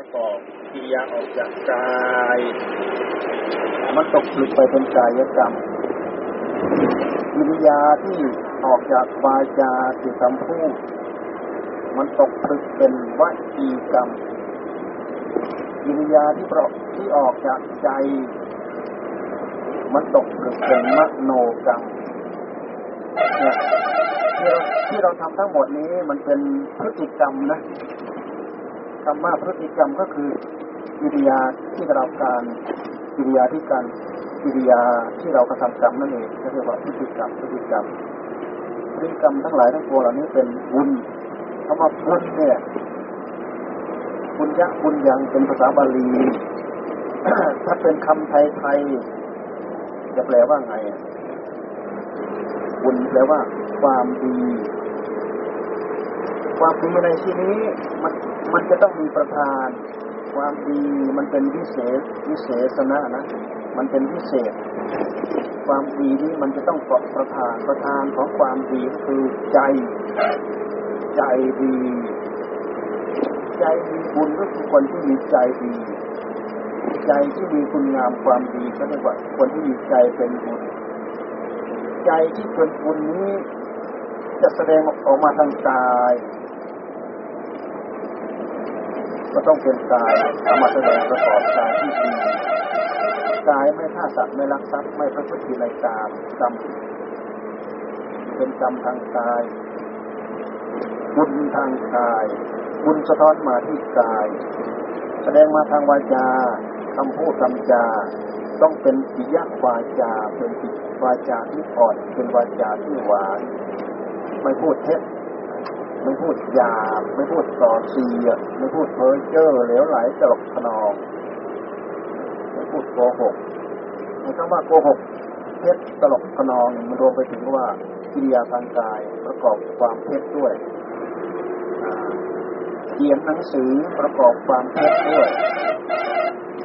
ประกอบกิริยาออกจากกายมันตกผลึกไปเป็นกายกรรมกิริยาที่ออกจากวาจาคือคำพูดมันตกผลึกเป็นวจีกรรมกิริยาที่ประที่ออกจากใจ มันตกผลึกเป็นมโนกรรมเนี่ยที่เราที่เราทำทั้งหมดนี้มันเป็นพฤติกรรมนะ คำว่าพฤติกรรมก็คือกิริยาที่เราการกิริยาที่การกิริยาที่เรากระทำกรรมนั่นเองเรียกว่าพฤติกรรมพฤติกรรมพฤติกรรมทั้งหลายทั้งปวงเหล่านี้เป็นบุญคำว่าบุญเนี่ยบุญยะบุญยังเป็นภาษาบาลี ถ้าเป็นคำไทยๆจะแปลว่าไงบุญแปลว่า ความดี ความดีในที่นี้มัน มันจะต้องมีประธาน ความดีมันเป็นวิเศษวิเศษนะนะ มันเป็นพิเศษ ความดีนี้มันจะต้องเกาะประธานประธานของความดีคือใจ ใจดี ใจมีบุญก็คือคนที่มีใจดีใจที่มีคุณงามความดีก็เรียกว่าคนที่มีใจเป็นบุญใจที่เป็นบุญนี้จะแสดงออกมาทางกาย ก็ต้องเป็นกายเอามาแสดงประกอบกายที่ดีกายไม่ฆ่าสัตว์ไม่ลักทรัพย์ไม่ประพฤติในกามกรรมเป็นกรรมทางกายบุญทางกาย บุญสะท้อนมาที่กาย แสดงมาทางวาจาคำพูดคำจา ต้องเป็นปิยวาจา เป็นปิวาจาที่อ่อนเป็นวาจาที่หวาน ไม่พูดเท็จ ไม่พูดยาไม่พูดส่อเสียไม่พูดเพ้อเจ้อเหลวไหลตลกขนองไม่พูดโกหกในคำว่าโกหกเท็จตลกขนองมันรวมไปถึงว่ากิริยาทางกายประกอบความเท็จด้วยเขียนหนังสือประกอบความเท็จด้วย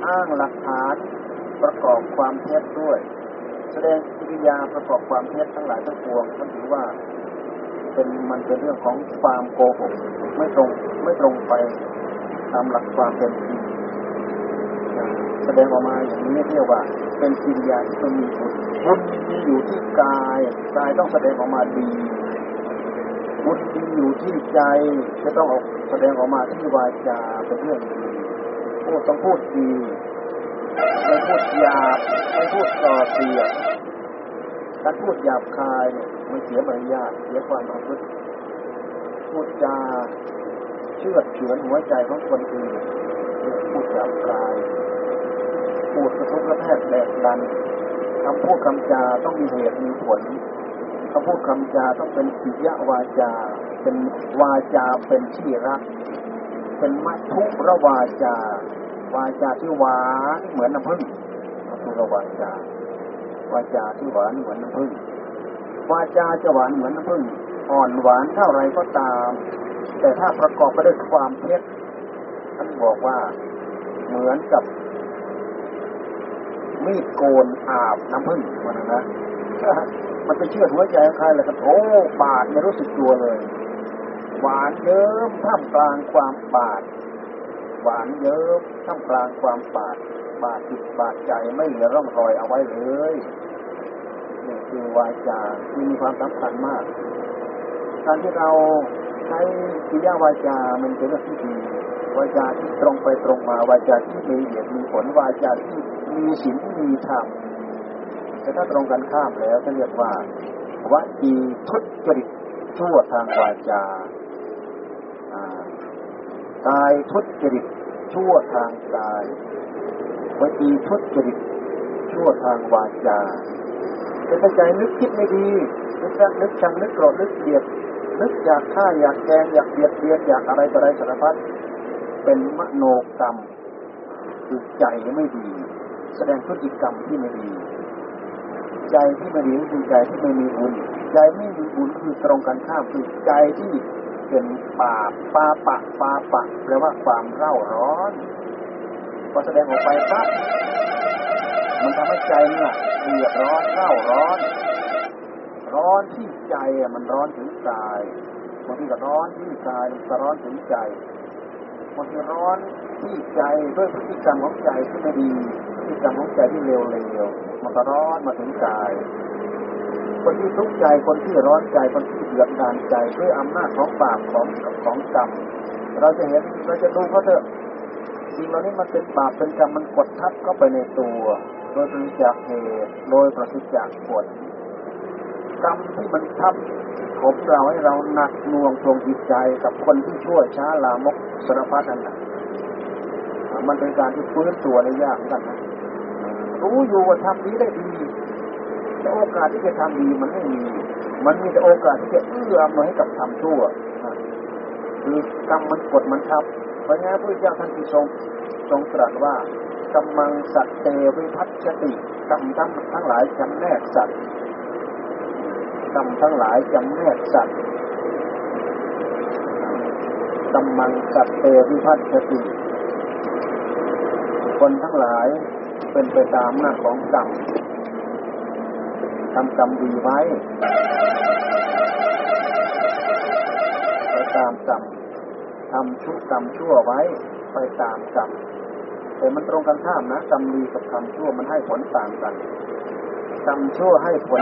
อ้างหลักฐานประกอบความเท็จด้วย แสดงกิริยาประกอบความเท็จทั้งหลายทั้งปวงมันถือว่า เป็นมันเป็นเรื่องของความโกหกไม่ตรงไม่ตรงไปตามหลักความเป็นจริงแสดงออกมาอย่างนี้เรียกว่า เป็นกิริยาที่มีบุญบุญมีอยู่ที่กายกายต้องแสดงออกมาดีบุญมีอยู่ที่ใจจะต้องออกแสดงออกมาที่วาจาเป็นเรื่องดีพูดต้องพูดดีไม่พูดหยาบไม่พูดต่อเสีย การพูดหยาบคายเนี่ยมันเสียมารยาทเสียความประพฤติพูดจาเชื่อเฉือนหัวใจของคนอื่นพูดหยาบคายพูดกระทบกระแทกแดกดันคำพูดคำจาต้องมีเหตุมีผลคำพูดคำจาต้องเป็นปิยวาจา เป็นวาจาเป็นที่รัก เป็นมัทุระวาจา วาจาที่หวานเหมือนน้ำผึ้งมัทุระวาจา วาจาที่หวานเหมือนน้ำผึ้งวาจาจะหวานเหมือนน้ำผึ้งอ่อนหวานเท่าไรก็ตาม แต่ถ้าประกอบไปด้วยความเท็จท่านบอกว่าเหมือนกับ มีดโกนอาบน้ำผึ้งมันนะมันไปเชื่อหัวใจใครเลยก็โอ้บาดไม่รู้สึกตัวเลย หวานเยิ้มท่ามกลางความบาดหวานเยิ้มท่ามกลางความบาด บาดจิตบาดใจไม่เหลือร่องรอยเอาไว้เลยนี่คือวาจาที่มีความสำคัญมาก การที่เราใช้กิริยาวาจา มันเป็นเรื่องที่ดีวาจาที่ตรงไปตรงมาวาจาที่มีเหตุมีผลวาจาที่มีศีลมีธรรมแต่ถ้าตรงกันข้ามแล้วจะเรียกว่าวจีทุจริตชั่วทางวาจากายทุจริตชั่วทางกาย วจีทุจริตชั่วทางวาจาเป็นใจนึกคิดไม่ดี นึกชังนึกชังนึกโกรธนึกเกลียดนึกอยากฆ่าอยากแกงอยากเบียดเบียนอยากอะไรต่ออะไรสารพัดเป็นมโนกรรมคือใจไม่ดี แสดงพฤติกรรมที่ไม่ดี ใจที่ไม่ดีคือใจที่ไม่มีบุญใจไม่มีบุญคือตรงกันข้ามคือใจที่เป็นป่าป่าปะป่าปะแปลว่าความเร่าร้อน พอแสดงออกไปปั๊บมันทำให้ใจเนี่ยเดือดร้อนเร่าร้อน ร้อนที่ใจอะมันร้อนถึงกายบางทีก็ร้อนที่กายมันก็ร้อนถึงใจบางทีร้อนที่ใจด้วยพฤติกรรมของใจที่ไม่ดีพฤติกรรมของใจที่เลวเลวมันก็ร้อนมาถึงกาย คนที่ทุกข์ใจคนที่ร้อนใจคนที่เดือดดานใจด้วยอำนาจของบาปของของกรรมเราจะเห็นเราจะดูเขาเถอะ สิ่งเหล่านี้มันเป็นบาปเป็นกรรมมันกดทับเข้าไปในตัว โดยปริจากเหตุโดยปริจากผลกรรมที่มันทับผมเราให้เราหนักน่วงทวงจิตใจกับคนที่ชั่วช้าลามกสารพัดนั่นแหละมันเป็นการที่ฟื้นตัวในยากกันนะรู้อยู่ว่าทำนี้ได้ดีแต่โอกาสที่จะทำดีมันไม่มี มันมีแต่โอกาสที่จะเอื้ออำนวยให้กับทำชั่วคือกรรมมันกดมันทับ เพราะงั้นพระเจ้าท่านที่ทรงทรงตรัสว่ากำมังสัตเตวิพัชติกรรมทั้งทั้งหลายจำแนกสัตว์กรรมทั้งหลายจำแนกสัตว์กำมังสัตเตวิพัชติคนทั้งหลายเป็นไปตามหน้าของกรรมทำกรรมดีไว้ไปตามกรรม ทำชุกรรมชั่วไว้ไปตามกรรมแต่มันตรงกันข้ามนะกรรมดีกับกรรมชั่วมันให้ผลต่างกันกรรมชั่วให้ผล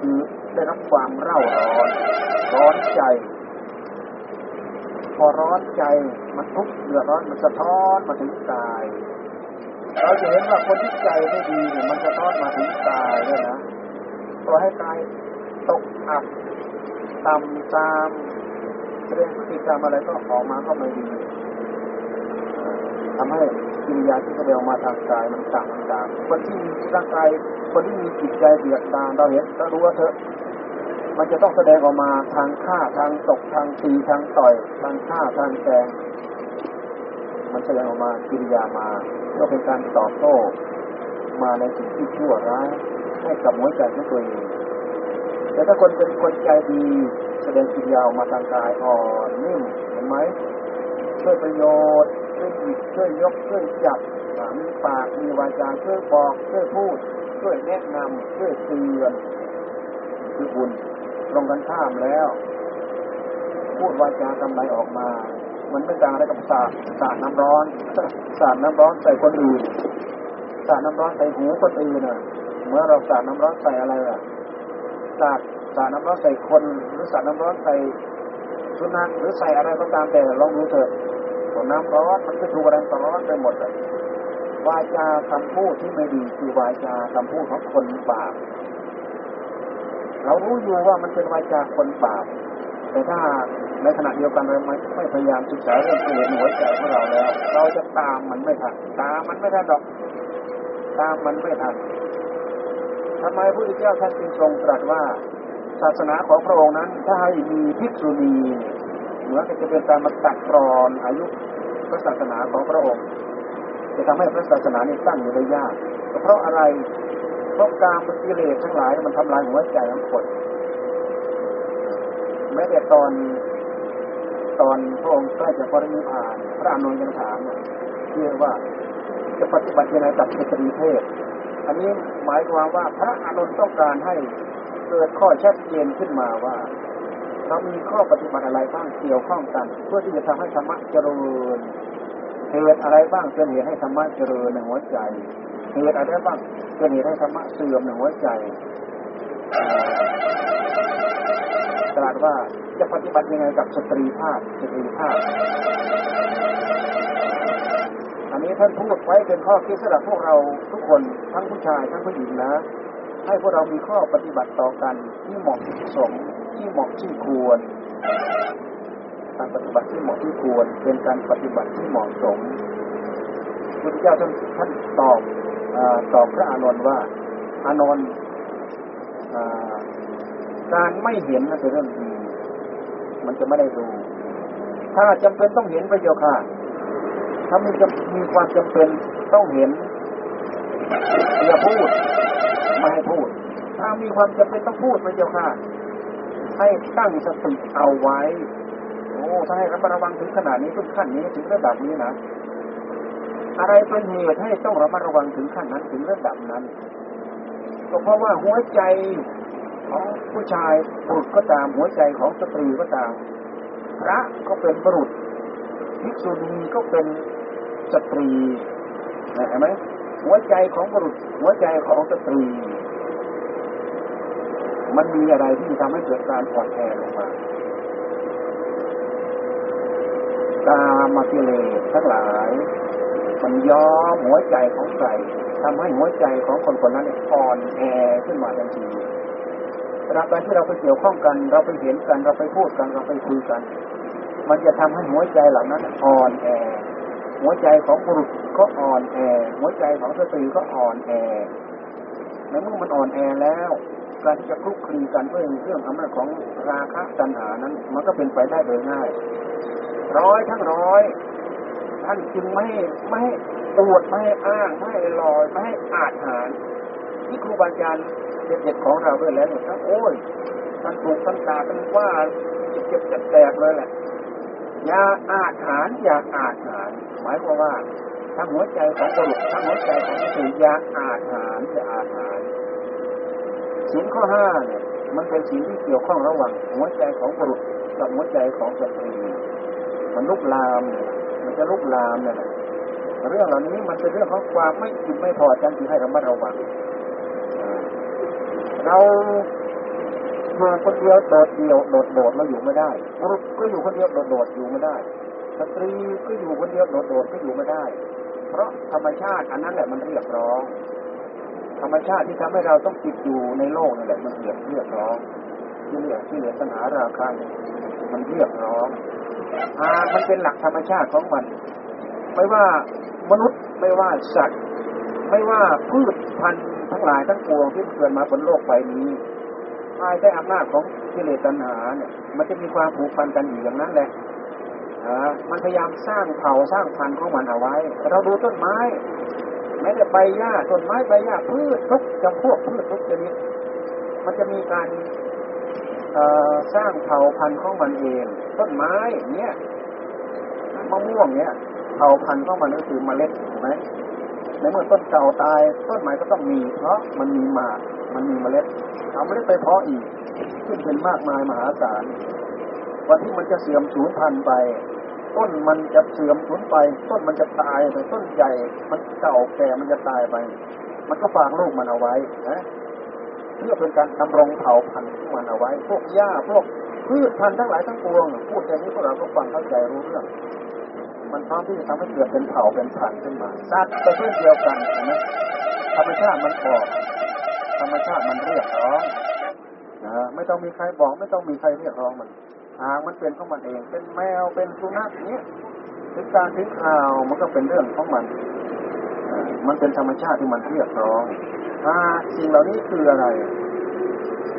คือได้รับความเร่าร้อนร้อนใจ พอร้อนใจมันทุกข์เดือดร้อนมันสะท้อนมาถึงกาย เราจะเห็นว่าคนที่ใจไม่ดีเนี่ยมันสะท้อนมาถึงกายด้วยนะปล่อให้กายตกอับต่ำตาม แสดงพฤติกรรมอะไรก็ออกมาก็ไม่ดีทำให้กิริยาที่แสดงออกมาทางกายมันต่างต่างคนที่มีร่างกายคนที่มีจิตใจเดือดดานเราเห็นเรารู้ว่าเธอมันจะต้องแสดงออกมาทางฆ่าทางตกทางตีทางต่อยทางฆ่าทางแกงมันแสดงออกมากิริยามา ก็เป็นการตอบโต้มาในสิ่งที่ชั่วร้ายให้กับหัวใจของตัวเองแต่ถ้าคนเป็นคนใจดี แสดงกิริยาออกมาทางกายอ่อนนิ่มเห็นไหมช่วยประโยชน์ช่วยหยิบช่วยยกช่วยจับมีปากมีวาจาช่วยบอกช่วยพูดช่วยแนะนำช่วยเตือนคือบุญตรงกันข้ามแล้ว พูดวาจาทำไรออกมา มันไม่ต่างอะไรกับสาดสาดน้ำร้อนสาดน้ำร้อนใส่คนอื่นสาดน้ำร้อนใส่หูคนอื่นน่ะเมื่อเราสาดน้ำร้อนใส่อะไรอะสาด สาดน้ำร้อนใส่คน หรือสาดน้ำร้อนใส่สุนัขหรือใส่อะไรก็ตามแต่ลองดูเถอะน้ำร้อนมันก็ถูกแรงร้อนไปหมดเลยวาจาคำพูดที่ไม่ดีคือวาจาคำพูดของคนบาปเรารู้อยู่ว่ามันเป็นวาจาคนบาปแต่ถ้าในขณะเดียวกันเราไม่ไม่พยายามศึกษาเรื่องกิเลสหัวใจของเราแล้ว เราจะตามมันไม่ทันตามมันไม่ทันดอก ตามมันไม่ทันทำไมพระพุทธเจ้าท่านจึงทรงตรัสว่า ศาสนาของพระองค์นั้น ถ้าให้มีภิกษุณีเหมือนจะเป็นการมาตัดรอนอายุพระศาสนาของพระองค์ จะทำให้พระศาสนานี้ตั้งอยู่ได้ยาก เพราะอะไรเพราะการมันกิเลสทั้งหลายมันทำลายหัวใจของคนแม้แต่ตอนตอนพระองค์ใกล้จะปรินิพพานพระอานุนยังถามเรียกว่าจะปฏิบัติยังไงกับสตรีเพศ อันนี้หมายความว่าพระอานุนต้องการให้ กิดข้อชัดเจนขึ้นมาว่าเรามีข้อปฏิบัติอะไรบ้างเกี่ยวข้องกัน เพื่อที่จะทำให้ธรรมะเจริญเหตุอะไรบ้างเป็นเหตุให้ธรรมะเจริญในหัวใจเหตุอะไรบ้างเป็นเหตุให้ธรรมะเสื่อมในหัวใจตรัสว่าจะปฏิบัติยังไงกับสตรีภาพสตรีภาพ อันนี้ท่านพูดไว้เป็นข้อคิดสำหรับพวกเราทุกคนทั้งผู้ชายทั้งผู้หญิงนะ ให้พวกเรามีข้อปฏิบัติต่อกันที่เหมาะสมที่เหมาะที่ควร การปฏิบัติที่เหมาะที่ควร เป็นการปฏิบัติที่เหมาะสมพุทธเจ้าท่านท่านตอบตอบพระอานนท์ว่าอานนท์การไม่เห็นนั่นเป็นเรื่องดีมันจะไม่ได้ดูถ้าจำเป็นต้องเห็นพระเจ้าค่ะ ถ้ามีจะมีความจำเป็นต้องเห็นอย่าพูด ไม่พูด ถ้ามีความจำเป็นต้องพูดพระเจ้าค่ะ ให้ตั้งสติเอาไว้ โอ้ถ้าให้ระวังถึงขนาดนี้ทุกขั้นนี้ถึงระดับนี้นะ อะไรเป็นเหตุให้ต้องระมัดระวังถึงขั้นนั้นถึงระดับนั้น ก็เพราะว่าหัวใจของผู้ชายบุรุษก็ตามหัวใจของสตรีก็ตาม พระก็เป็นบุรุษภิกษุณีก็เป็นสตรีเห็นไหม หัวใจของบุรุษ หัวใจของสตรี มันมีอะไรที่ทำให้เกิดการอ่อนแอลงมาตามากิเลสทั้งหลาย มันย้อมหัวใจของใครทำให้หัวใจของคนคนนั้นอ่อนแอขึ้นมาทันทีเวลาการที่เราไปเกี่ยวข้องกัน เราไปเห็นกัน เราไปพูดกัน เราไปคุยกัน มันจะทำให้หัวใจเหล่านั้นอ่อนแอ หัวใจของบุรุษ ก็อ่อนแอ หัวใจของสตรีก็อ่อนแอในเมื่อมันอ่อนแอแล้ว การที่จะคลุกคลีกันด้วยเรื่องอำนาจของราคะตัณหานั้น มันก็เป็นไปได้โดยง่าย ร้อยทั้งร้อย ท่านจึงไม่ไม่ให้อวดไม่ให้อ้างไม่ให้ลอยไม่ให้อาจหารที่ครูบาอาจารย์เด็ดๆของเราด้วยแล้วเนี่ยทั้งโอ้ยท่านถูกท่านตาท่านว่าเจ็บจะแตกเลยแหละอย่าอาจหารอย่าอาจหารหมายความว่า ทั้งหัวใจของบุรุษทั้งหัวใจของสตรีอย่าอาหารอย่าอาหารศีลข้อห้าเนี่ยมันเป็นสิ่งที่เกี่ยวข้องระหว่างหัวใจของบุรุษกับหัวใจของสตรีมันลุกลาม มันจะลุกลามเนี่ยเรื่องเหล่านี้มันเป็นเรื่องของความไม่จิตไม่พอใจที่ให้ระมัดระวังเราอยู่คนเดียวโดดเดี่ยวโดดโดดเราอยู่ไม่ได้บุรุษก็อยู่คนเดียวโดดโดดอยู่ไม่ได้ สตรีก็อยู่คนเดียวโดดโดดก็อยู่ไม่ได้ เพราะธรรมชาติอันนั้นแหละมันเรียกร้อง ธรรมชาติที่ทำให้เราต้องติดอยู่ในโลกนั่นแหละมันเรียกเรียกร้องที่เรียกที่เรียกปัญหาราคามันเรียกร้องอ่ามันเป็นหลักธรรมชาติของมัน ไม่ว่ามนุษย์ไม่ว่าสัตว์ ไม่ว่าพืชพันธุ์ทั้งหลายทั้งปวงที่เกิดมาบนโลกใบนี้ภายใต้อำนาจของกิเลสตัณหาเนี่ย มันจะมีความผูกพันกันอยู่อย่างนั้นแหละ มันพยายามสร้างเผ่าสร้างพันธุ์ของมันเอาไว้ เราดูต้นไม้แม้แต่ใบหญ้าต้นไม้ใบหญ้าพืชทุกจำพวกพืชทุกชนิดมันจะมีการสร้างเผ่าพันธุ์ของมันเอง ต้นไม้เนี้ยมะม่วงเนี้ยเผ่าพันธุ์ของมันก็คือเมล็ดถูกไหมในเมื่อต้นเก่าตาย ต้นใหม่ก็ต้องมี เพราะมันมีหมากมันมีเมล็ดเอาเมล็ดไปเพาะอีก ขึ้นเป็นมากมายมหาศาลวันที่มันจะเสื่อมสูญพันธุ์ไป ต้นมันจะเสื่อมสูญไป ต้นมันจะตายแต่ต้นใหญ่ มันเก่าแก่มันจะตายไป มันก็ฝากลูกมันเอาไว้นะเพื่อเป็นการดำรงเผ่าพันธุ์มันเอาไว้ พวกหญ้าพวกพืชพันธุ์ทั้งหลายทั้งปวงพูดแค่นี้พวกเราก็ฟังเข้าใจรู้เรื่องมันพร้อมที่จะทำให้เกิดเป็นเผ่าเป็นพันธุ์ขึ้นมาสัตว์ก็เช่นเดียวกันนะธรรมชาติมันบอกธรรมชาติมันเรียกร้องนะไม่ต้องมีใครบอก ไม่ต้องมีใครเรียกร้องมัน ทางมันเป็นของมันเอง เป็นแมวเป็นสุนัขเนี้ยถึงการถึงข่าวมันก็เป็นเรื่องของมันมันเป็นธรรมชาติที่มันเรียกร้องถ้าสิ่งเหล่านี้คืออะไร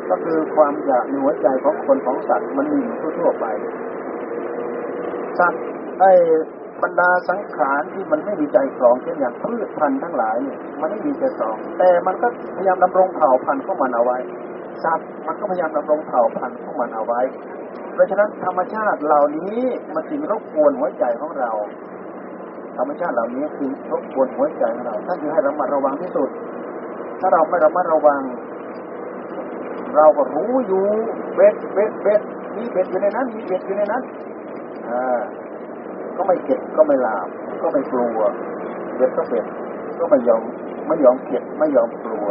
ก็คือความอยากในหัวใจของคนของสัตว์มันมีอยู่ทั่วไป สัตว์ไอ้บรรดาสังขารที่มันไม่มีใจครองเช่นอย่างพืชพันธุ์ทั้งหลายเนี่ยมันไม่มีใจครอง แต่มันก็พยายามดำรงเผ่าพันธุ์ของมันเอาไว้ สัตว์มันก็พยายามดำรงเผ่าพันธุ์ของมันเอาไว้ เพราะฉะนั้นธรรมชาติเหล่านี้มันจึงรบกวนหัวใจของเรา ธรรมชาติเหล่านี้คือรบกวนหัวใจของเราท่านจึงให้ระมัดระวังที่สุด ถ้าเราไม่ระมัดระวัง เราก็รู้อยู่เบ็ดเบ็ดเบ็ดมีเบ็ดอยู่ในนั้นมีเบ็ดอยู่ในนั้นอ่าก็ไม่เก็บก็ไม่ลาบก็ไม่กลัวเบ็ดก็เบ็ดก็ไม่ยอมไม่ยอมเก็บไม่ยอมกลัว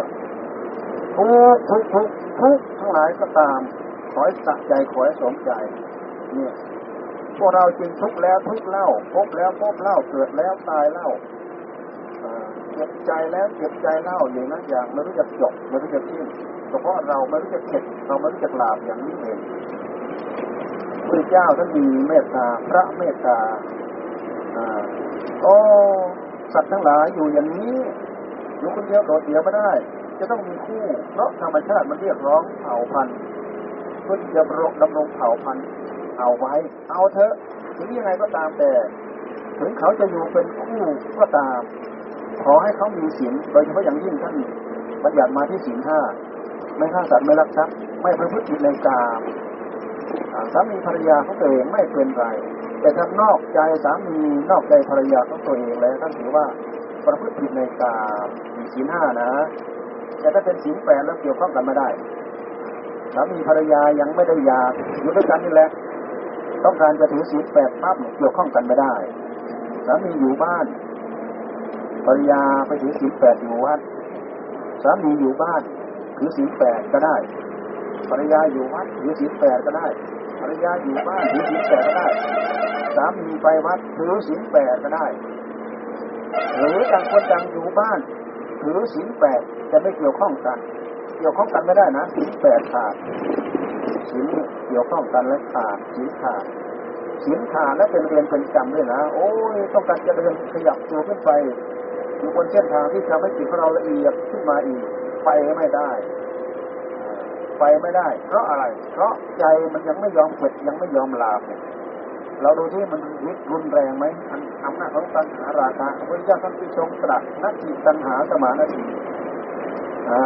ทุกทุกทุกทุกทั้งหลายก็ตาม ขอให้สะใจขอให้สมใจ เนี่ยพวกเราจึงทุกแล้วทุกเล่าพบแล้วพบเล่าเกิดแล้วตายเล่าเจ็บใจแล้วเจ็บใจเล่าอย่างนั้นอย่างไม่รู้จักจบไม่รู้จักสิ้นเฉพาะเราไม่รู้จักเข็ดเราไม่รู้จักลาบอย่างนี้เองพระเจ้าท่านมีเมตตาพระเมตตาโอ้สัตว์ทั้งหลายอยู่อย่างนี้อยู่คนเดียวโดดเดี่ยวไม่ได้ จะต้องมีคู่เพราะธรรมชาติมันเรียกร้องเผ่าพันธุ์ เพื่อจะดำรงเผ่าพันธุ์เอาไว้ เอาเถอะถึงยังไงก็ตามแต่ ถึงเขาจะอยู่เป็นคู่ก็ตาม ขอให้เขามีศีลโดยเฉพาะอย่างยิ่งท่านบัญญัติมาที่ศีลห้าไม่ฆ่าสัตว์ไม่ลักทรัพย์ไม่ประพฤติผิดในกามสามีภรรยาของตัวเองไม่เป็นไร แต่ถ้านอกใจสามีนอกใจภรรยาของตัวเองแล้วท่านถือว่าประพฤติผิดในกามมีศีลห้านะแต่ถ้าเป็นศีลแปดแล้วเกี่ยวข้องกันไม่ได้ สามีภรรยายังไม่ได้ยาอยู่ด้วยกันนี่แหละ ต้องการจะถือศีลแปดปั๊บเกี่ยวข้องกันไม่ได้ สามีอยู่บ้าน ภรรยาไปถือศีลแปดอยู่วัด สามีอยู่บ้านถือศีลแปดก็ได้ ภรรยาอยู่วัดถือศีลแปดก็ได้ ภรรยาอยู่บ้านถือศีลแปดก็ได้ สามีไปวัดถือศีลแปดก็ได้ หรือต่างคนต่างอยู่บ้านถือศีลแปดจะไม่เกี่ยวข้องกัน กี่ยวข้องกันไม่ได้นะศีลแปดขาดศีลเกี่ยวข้องกันและขาดศีลขาดศีลขาดและเป็นเรียนเป็นจำด้วยนะ โอ้ยต้องการจะเดินขยับตัวขึ้นไปอยู่บนเส้นทางที่ทำให้จิตของเราละเอียดขึ้นมาอีก ไปไม่ได้ ไปไม่ได้ เพราะอะไร เพราะใจมันยังไม่ยอมเข็ดยังไม่ยอมลาบเนี่ยเราดูที่มันรุนแรงไหมอำนาจของตัณหาราคะพระเจ้าท่านพิชงตรัสนัตถิตตัณหาสมานาทีน้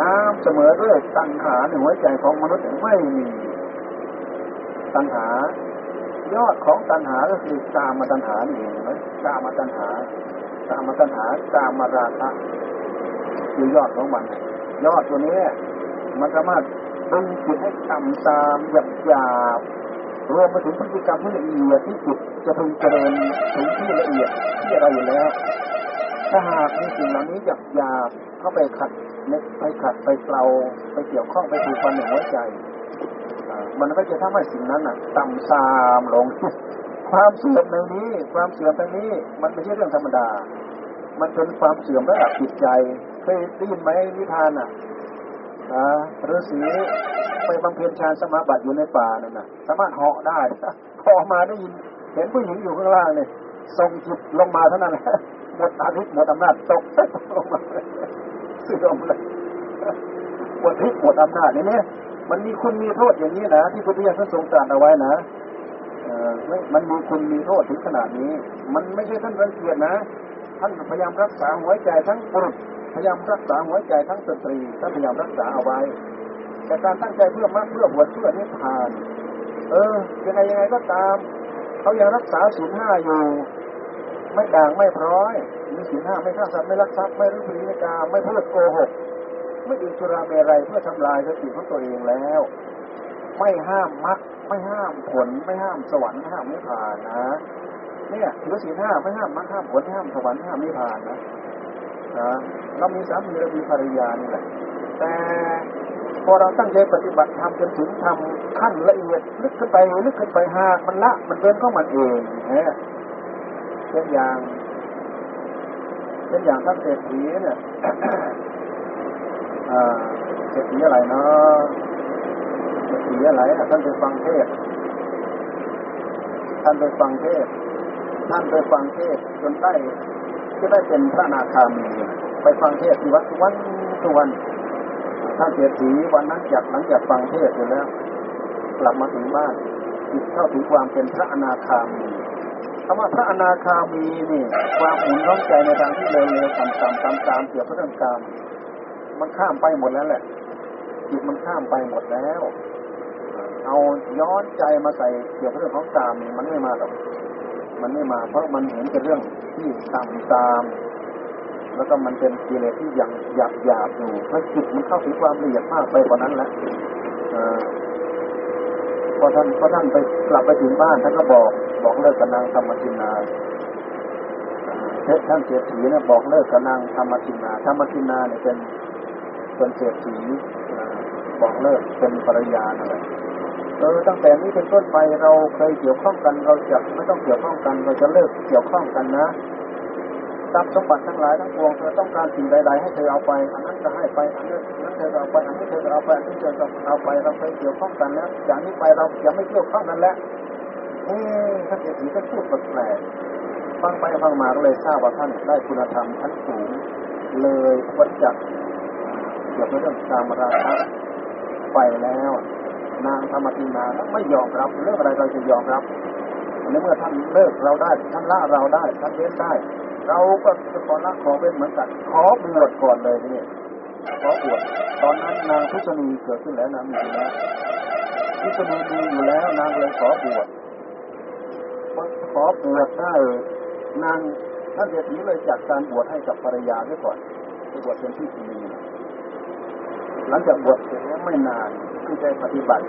น้ำเสมอด้วยตัณหาในหัวใจของมนุษย์ไม่มีตัณหายอดของตัณหาก็คือกามาตัณหาเองไหมกามาตัณหากามาตัณหากามาราคะคือยอดของมัน ยอดตัวนี้มันสามารถดึงจิตให้ต่ำตามหยาบหยาบรวมไปถึงพฤติกรรมที่ละเอียดที่จิตจะพึงเจริญถึงที่ละเอียดที่อะไรอยู่แล้ว ถ้าหากมีสิ่งเหล่านี้หยาบหยาบเข้าไปขัด ไปขัดไปเกลาไปเกี่ยวข้องไปถูกฟันในหัวใจมันก็จะทำให้สิ่งนั้นอะต่ำซามลง ความเสื่อมในนี้ ความเสื่อมในนี้ มันไม่ใช่เรื่องธรรมดา มันเป็นความเสื่อมระดับจิตใจเคยได้ยินไหมนิทานอะฤาษีไปบำเพ็ญฌานสมาบัติอยู่ในป่านั่นนะสามารถเหาะได้พอมาได้ยิน เห็นผู้หญิงอยู่ข้างล่างเนี่ยส่งจิตลงมาเท่านั้นหละหมดอาทิตย์หมดอำนาจตกลงมา เสื่อมเลยหมดทิศหมดอำนาจนี่เนี่ยมันมีคุณมีโทษอย่างนี้นะที่พระพุทธเจ้าทรงตรัสเอาไว้นะเออมันมีคุณมีโทษถึงขนาดนี้ มันไม่ใช่ท่านรังเกียจนะ ท่านพยายามรักษาหัวใจทั้งบุรุษพยายามรักษาหัวใจทั้งสตรีท่านพยายามรักษาเอาไว้ แต่การตั้งใจเพื่อมากเพื่อบวชเพื่อนิพพาน เออยังไงยังไงก็ตาม เขายังรักษาศีลห้าอยู่ ไม่ด่างไม่พร้อยมีศีลห้าไม่ฆ่าสัตว์ไม่ลักทรัพย์ไม่รุพนิกาไม่พูดโกหก ไม่ดื่มสุราเมรัยเพื่อทำลายสติของตัวเองแล้ว ไม่ห้ามมรรคไม่ห้ามผล ไม่ห้ามสวรรค์ห้ามนิพพานนะเนี่ยถือศีลห้าไม่ห้ามมรรคห้ามผลห้ามสวรรค์ห้ามนิพพานนะนะเรามีสามีเรามีภรรยานี่แหละแต่พอเราตั้งใจปฏิบัติทำจนถึงทำขั้นละเอียดลึกขึ้นไปลึกขึ้นไปหากมันละมันเป็นของมันเองนี่ย เช่นอย่างเช่นอย่างท่านเศรษฐีเนี่ยเศรษฐีอะไรเนาะเศรษฐีอะไรท่านไปฟังเทศ ท่านไปฟังเทศ ท่านไปฟังเทศจนได้จะได้เป็นพระนาคามีไปฟังเทศที่วัดวันทุกวันท่านเศรษฐีวันนั้นจากหลังจากฟังเทศเสร็จแล้ว กลับมาถึงบ้านจิตเข้าถึงความเป็นพระอนาคามี คำว่าพระอนาคามีนี่ความหมุนร้องใจในทางที่เร็วๆต่ำๆตามๆเกี่ยวกับเรื่องกรรมมันข้ามไปหมดแล้วแหละจิตมันข้ามไปหมดแล้ว เอาย้อนใจมาใส่เกี่ยวกับเรื่องของกรรมมันไม่มาหรอกมันไม่มาเพราะมันเห็นเป็นเรื่องที่ต่ำตามแล้วก็มันเป็นกิเลสที่ยังหยาบหยาบอยู่เพราะจิตมันเข้าถึงความละเอียดมากไปกว่านั้นแล้ว พอท่านพอท่านไปกลับไปถึงบ้านท่านก็บอก บอกเลิกกับนางธรรมจินาท่านเศรษฐีเนี่ยบอกเลิกกับนางธรรมจินาธรรมจินาเนี่ยเป็นเป็นเศรษฐีบอกเลิกเป็นภรรยาอะไรเออตั้งแต่นี้เป็นต้นไปเราเคยเกี่ยวข้องกันเราจะไม่ต้องเกี่ยวข้องกัน เราจะเลิกเกี่ยวข้องกันนะ ทรัพย์สมบัติทั้งหลายทั้งปวงเธอต้องการสิ่งใดๆให้เธอเอาไปอันนั้นจะให้ไปอันนั้นเธอเอาไปอันนี้เธอจะเอาไปอันนี้เธอจะเอาไปเราเคยเกี่ยวข้องกันแล้วจากนี้ไปเราจะไม่เกี่ยวข้องกันแล้วเอ๊ท่านเศรษฐีก็พูดแปลกฟังไปฟังมาก็เลยทราบว่าท่านได้คุณธรรมชั้นสูงเลยวัดจักเกี่ยวกับเรื่องการมราคะไปแล้ว นางธรรมตินาไม่ยอมรับเรื่องอะไรเราจะยอมรับในเมื่อท่านเลิกเราได้ท่านละเราได้ท่านเว้นได้ เราก็จะขอละขอเป็นเหมือนกัน ขอบวชก่อนเลยนี่ขอบวชตอนนั้นนางพุทธนีเกิดขึ้นแล้วนะมีอยู่แล้วพุทธนีมีอยู่แล้วนางเลยขอบวชขอบวชได้นางท่านเศรษฐีเลยจัดการบวชให้กับภรรยาด้วยก่อนบวชเป็นที่ดีหลังจากบวชเสร็จแล้วไม่นานคือใจปฏิบัติ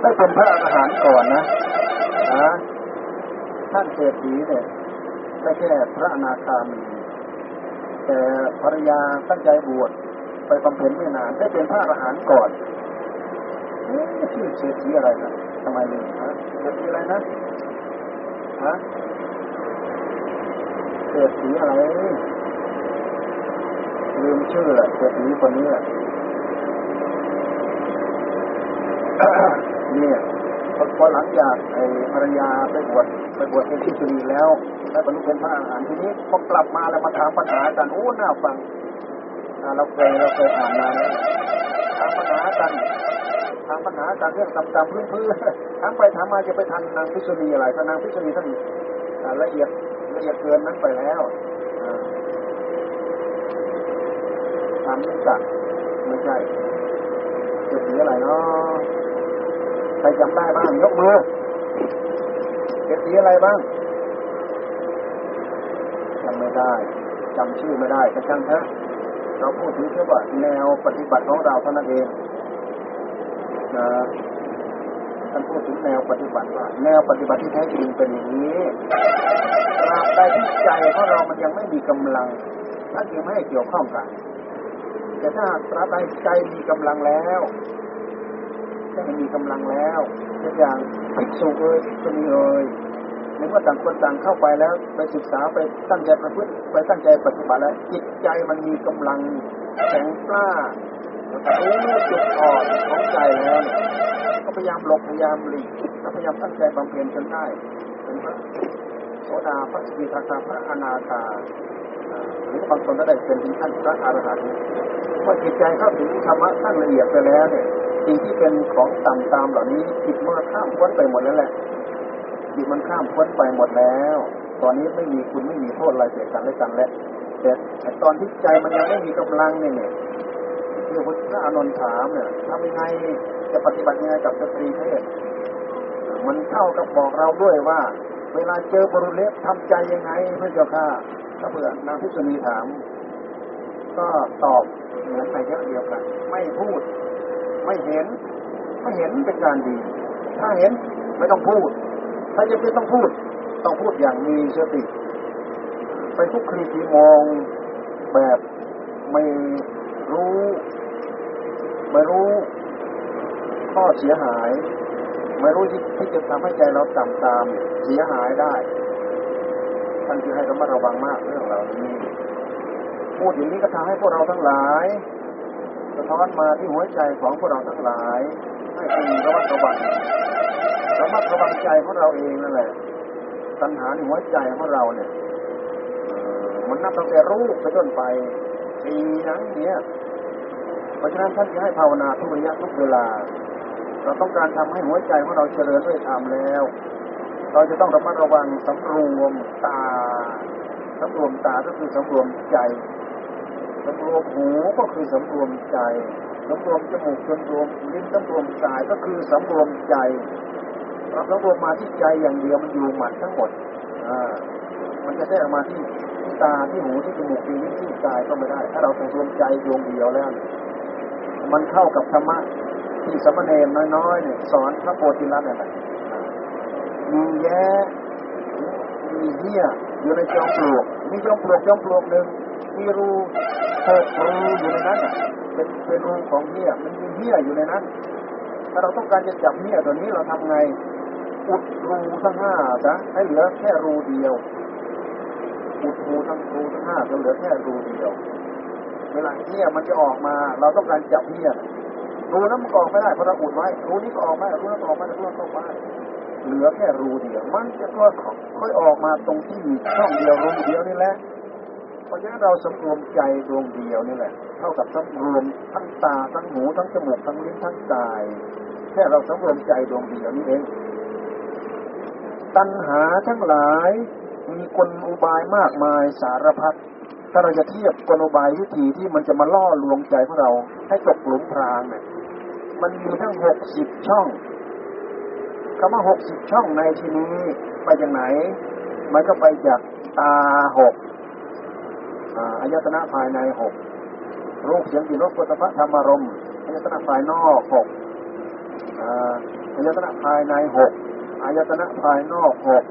ได้เป็นพระอรหันต์ก่อนนะนะท่านเศรษฐีเนี่ย ได้แค่พระอนาคามีแต่ภรรยาตั้งใจบวชไปบำเพ็ญไม่นานได้เป็นพระอรหันต์ก่อนชื่อเศรษฐีอะไรนะทำไมลืมฮะเศรษฐีอะไรนะฮะเศรษฐีอะไรลืมชื่อแหละเศรษฐีคนนี้แหละเนี่ย พอหลังจากไอ้ภรรยาไปบวชไปบวชเป็นที่จุลีแล้วได้บรรลุเป็นพระอรหันต์ทีนี้พอกลับมาแล้วมาถามปัญหากันโอ้น่าฟังเราเคยเราเคยอ่านมาถามปัญหากันถามปัญหากันเรื่องตำๆพื้นๆถามไปถามมาจะไปทันนางพิษุณีอะไรนางพิษุณีท่านละเอียดละเอียดเกินนั้นไปแล้วถามไม่จักไม่ใช่จะสีอะไรเนาะ ใครจำได้บ้างยกมือเจ็ดสีอะไรบ้างจำไม่ได้จำชื่อไม่ได้แต่ช่างเถอะเราพูดถึงแค่ว่าแนวปฏิบัติของเราเท่านั้นเองนะท่านพูดถึงแนวปฏิบัติว่าแนวปฏิบัติที่แท้จริงเป็นอย่างนี้ตราบใดที่ใจของเรามันยังไม่มีกำลังท่านจึงไม่ให้เกี่ยวข้องกัน แต่ถ้าตราบใดใจมีกำลังแล้ว ใจมีกำลังแล้วเช่นอย่างภิกษุเอ่ยจะมีเอ่ยในเมื่อต่างคนต่างเข้าไปแล้ว ไปศึกษาไปตั้งใจประพฤติไปตั้งใจปฏิบัติแล้ว จิตใจมันมีกำลังแข็งกล้าแล้วก็รู้จุดอ่อนของใจแล้วก็พยายามหลบพยายามหลีกพยายามตั้งใจบำเพ็ญจนได้เป็นพระโสดาพระสกิทาคาพระอนาคาหรือบางคนก็ได้เป็นถึงขั้นพระอรหันต์เมื่อจิตใจเข้าถึงธรรมะขั้นละเอียดไปแล้วเนี่ย สิ่งที่เป็นของต่ำตามเหล่านี้จิตมื่อข้ามพ้นไปหมดแล้วแหละจิตมันข้ามพ้นไปหมดแล้ว ตอนนี้ไม่มีคุณไม่มีโทษอะไรเสียกันและกันแล้วแต่ตอนที่ใจมันยังไม่มีกำลังเนี่ยเนี่ยที่พระอานนท์ถามเนี่ยทำยังไงจะปฏิบัติยังไงกับสตรีเพศมันเท่ากับบอกเราด้วยว่า เวลาเจอบรุเล็ทำใจยังไงพระเจ้าค่ะถ้าเผื่อนางพิษณีถาม ก็ตอบเหมือนไปเยอะเดียวกัน ไม่พูด ไม่เห็น ไม่เห็นเป็นการดี ถ้าเห็นไม่ต้องพูด ถ้าจะเป็นต้องพูด ต้องพูดอย่างมีสติ ไปทุกคลีทีมองแบบไม่รู้ ไม่รู้ข้อเสียหาย ไม่รู้ที่จะทำให้ใจเราต่ำตามเสียหายได้ท่านที่ให้ระมัดระวังมากเรื่องเหล่านี้พูดอย่างนี้ก็ทำให้พวกเราทั้งหลาย สะท้อนมาที่หัวใจของพวกเราทั้งหลายให้เป็นระมัดระวังระมัดระวังใจของเราเองนั่นแหละปัญหาในหัวใจของเราเนี่ยมันนับตั้งแต่รู้ไปจนไปปีนั้นเนี้ยเพราะฉะนั้นท่านจะให้ภาวนาทุกระยะทุกเวลา เราต้องการทำให้หัวใจของเราเจริญด้วยธรรมแล้ว เราจะต้องระมัดระวังสำรวมตาสำรวมตาก็คือสำรวมใจ สำรวมหูก็คือสำรวมใจสำรวมจมูกสำรวมลิ้นสำรวมกายก็คือสำรวมใจเราสำรวมมาที่ใจอย่างเดียวมันอยู่หมัดทั้งหมดอมันจะได้ออกมาที่ตาที่หูที่จมูกที่ลิ้นที่กายก็ไม่ได้ ถ้าเราสำรวมใจดวงเดียวแล้ว มันเข้ากับธรรมะที่สมณเณรน้อยๆเนี่ยสอนพระโพธิลักษณ์เนี่ยมีแย้มีเหี้ยอยู่ในจอมปลวกมีจอมปลวกจอมปลวกหนึ่งมีรู เปิดรูอยู่ในนั้นเป็นเป็นรูของเหี้ยมันมีเหี้ยอยู่ในนั้น ถ้าเราต้องการจะจับเหี้ยตัวนี้เราทำไง อุดรูทั้งห้าจ้ะให้เหลือแค่รูเดียว อุดรูทั้งรูทั้งห้าจะเหลือแค่รูเดียว เวลาเหี้ยมันจะออกมา เราต้องการจับเหี้ยรูนั้นมันออกไม่ได้เพราะเราอุดไว้รูนี้ก็ออกไม่ได้รูนั้นก็ออกไม่ได้รูนั้นก็ออกไม่ได้เหลือแค่รูเดียว มันจะก็ค่อยออกมาตรงที่ช่องเดียวรูเดียวนี่แหละ เพราะฉะนั้นเราสำรวมใจดวงเดียวนี่แหละ เท่ากับสำรวมทั้งตาทั้งหูทั้งจมูกทั้งลิ้นทั้งกาย แค่เราสำรวมใจดวงเดียวนี้เอง ตัณหาทั้งหลายมีกลอุบายมากมายสารพัดถ้าเราจะเทียบกลอุบายวิธีที่มันจะมาล่อลวงใจของเราให้ตกหลุมพรางเนี่ยมันมีทั้งหกสิบช่องคำว่าหกสิบช่องในที่นี้ไปจากไหน มันก็ไปจากตาหก อายตนะภายในหกรูปเสียงกลิ่นรสปุถะธรรมารมอายตนะภายนอกหกอายตนะภายในหกอายตนะภายนอกหก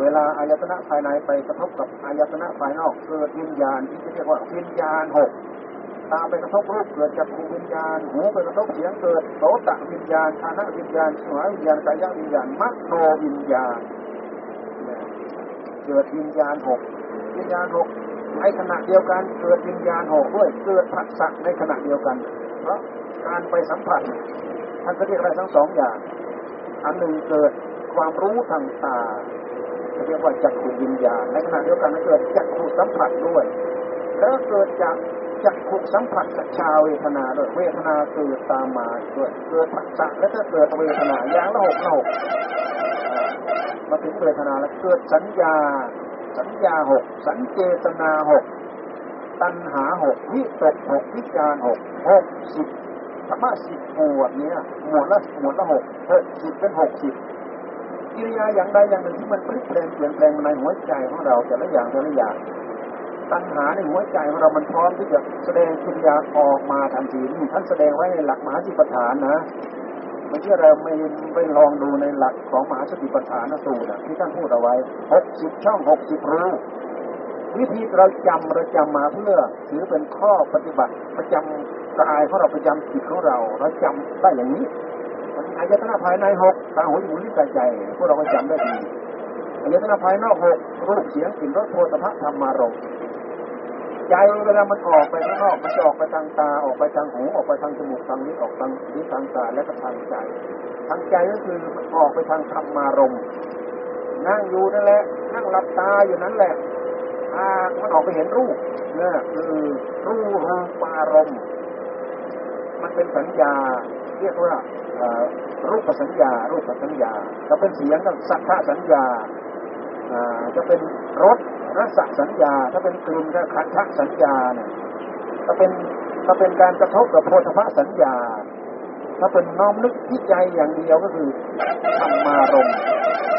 เวลาอายตนะภายในไปกระทบกับอายตนะภายนอกเกิดวิญญาณที่เรียกว่าวิญญาณหกตาไปกระทบรูปเกิดจากภูวิญญาณหูไปกระทบเสียงเกิดโสตวิญญาณคานะวิญญาณสวยวิญญาณกายวิญญาณมัคโนวิญญาณเกิดวิญญาณหกวิญญาณหก ในขณะเดียวกันเกิดวิญญาณหกด้วยเกิดผัสสะในขณะเดียวกัน เพราะการไปสัมผัสท่านก็เรียกอะไรทั้งสองอย่าง อันหนึ่งเกิดความรู้ทางตาเรียกว่าจักขุวิญญาณในขณะเดียวกันเกิดจักขุสัมผัสด้วย แล้วเกิดจากจักขุสัมผัสกับชาเวทนาด้วยเวทนาเกิดตามมาด้วยเกิดผัสสะแล้วก็เกิดเวทนาอย่างละหกละหกมาถึงเวทนาแล้วเกิดสัญญา สัญญาหกสัญเจตนาหกตัณหาหกวิตกหกวิจารหกหกสิบธรรมะสิบหมวดเนี้ยหมวดละหมวดละหกหกสิบเป็นหกสิบกิริยาอย่างใดอย่างหนึ่งที่มันพลิกแปลงเปลี่ยนแปลงในหัวใจของเราแต่ละอย่างแต่ละอย่างตัณหาในหัวใจของเรามันพร้อมที่จะแสดงกิริยาออกมาทันทีนี่ท่านแสดงไว้ในหลักมหาสิปฐานนะ เมื่อกี้เราไม่ไปลองดูในหลักของมหาสติปัฏฐานสูตรที่ท่านพูดเอาไว้หกสิบช่องหกสิบรูวิธีเราจำเราจำมาเพื่อถือเป็นข้อปฏิบัติประจำกายของเราประจำจิตของเรา เราจำได้อย่างนี้อายตนะภายในหกตาหูจมูกลิ้นกายใจพวกเราก็จำได้ดีอายตนะภายนอกหกรูปเสียงกลิ่นรสโผฏฐะธรรมารม ใจเวลามันออกไปข้างนอกมันจะออกไปทางตาออกไปทางหูออกไปทางจมูกทางนี้ออกทางนี้ทางตาและก็ทางใจ ทางใจก็คือออกไปทางธรรมารมนั่งอยู่นั่นแหละ นั่งหลับตาอยู่นั้นแหละอ่ามันออกไปเห็นรูปเนี่ยคือรูรูปารมณ์มันเป็นสัญญา เรียกว่ารูปสัญญา รูปสัญญาจะเป็นเสียงก็สัทธสัญญา จะเป็นรสรสสัญญา ถ้าเป็นกลิ่นก็ขันธสัญญาเนี่ยถ้าเป็นถ้าเป็นการกระทบกับโพธพสัญญา ถ้าเป็นน้อมนึกที่ใจอย่างเดียวก็คือธรรมารม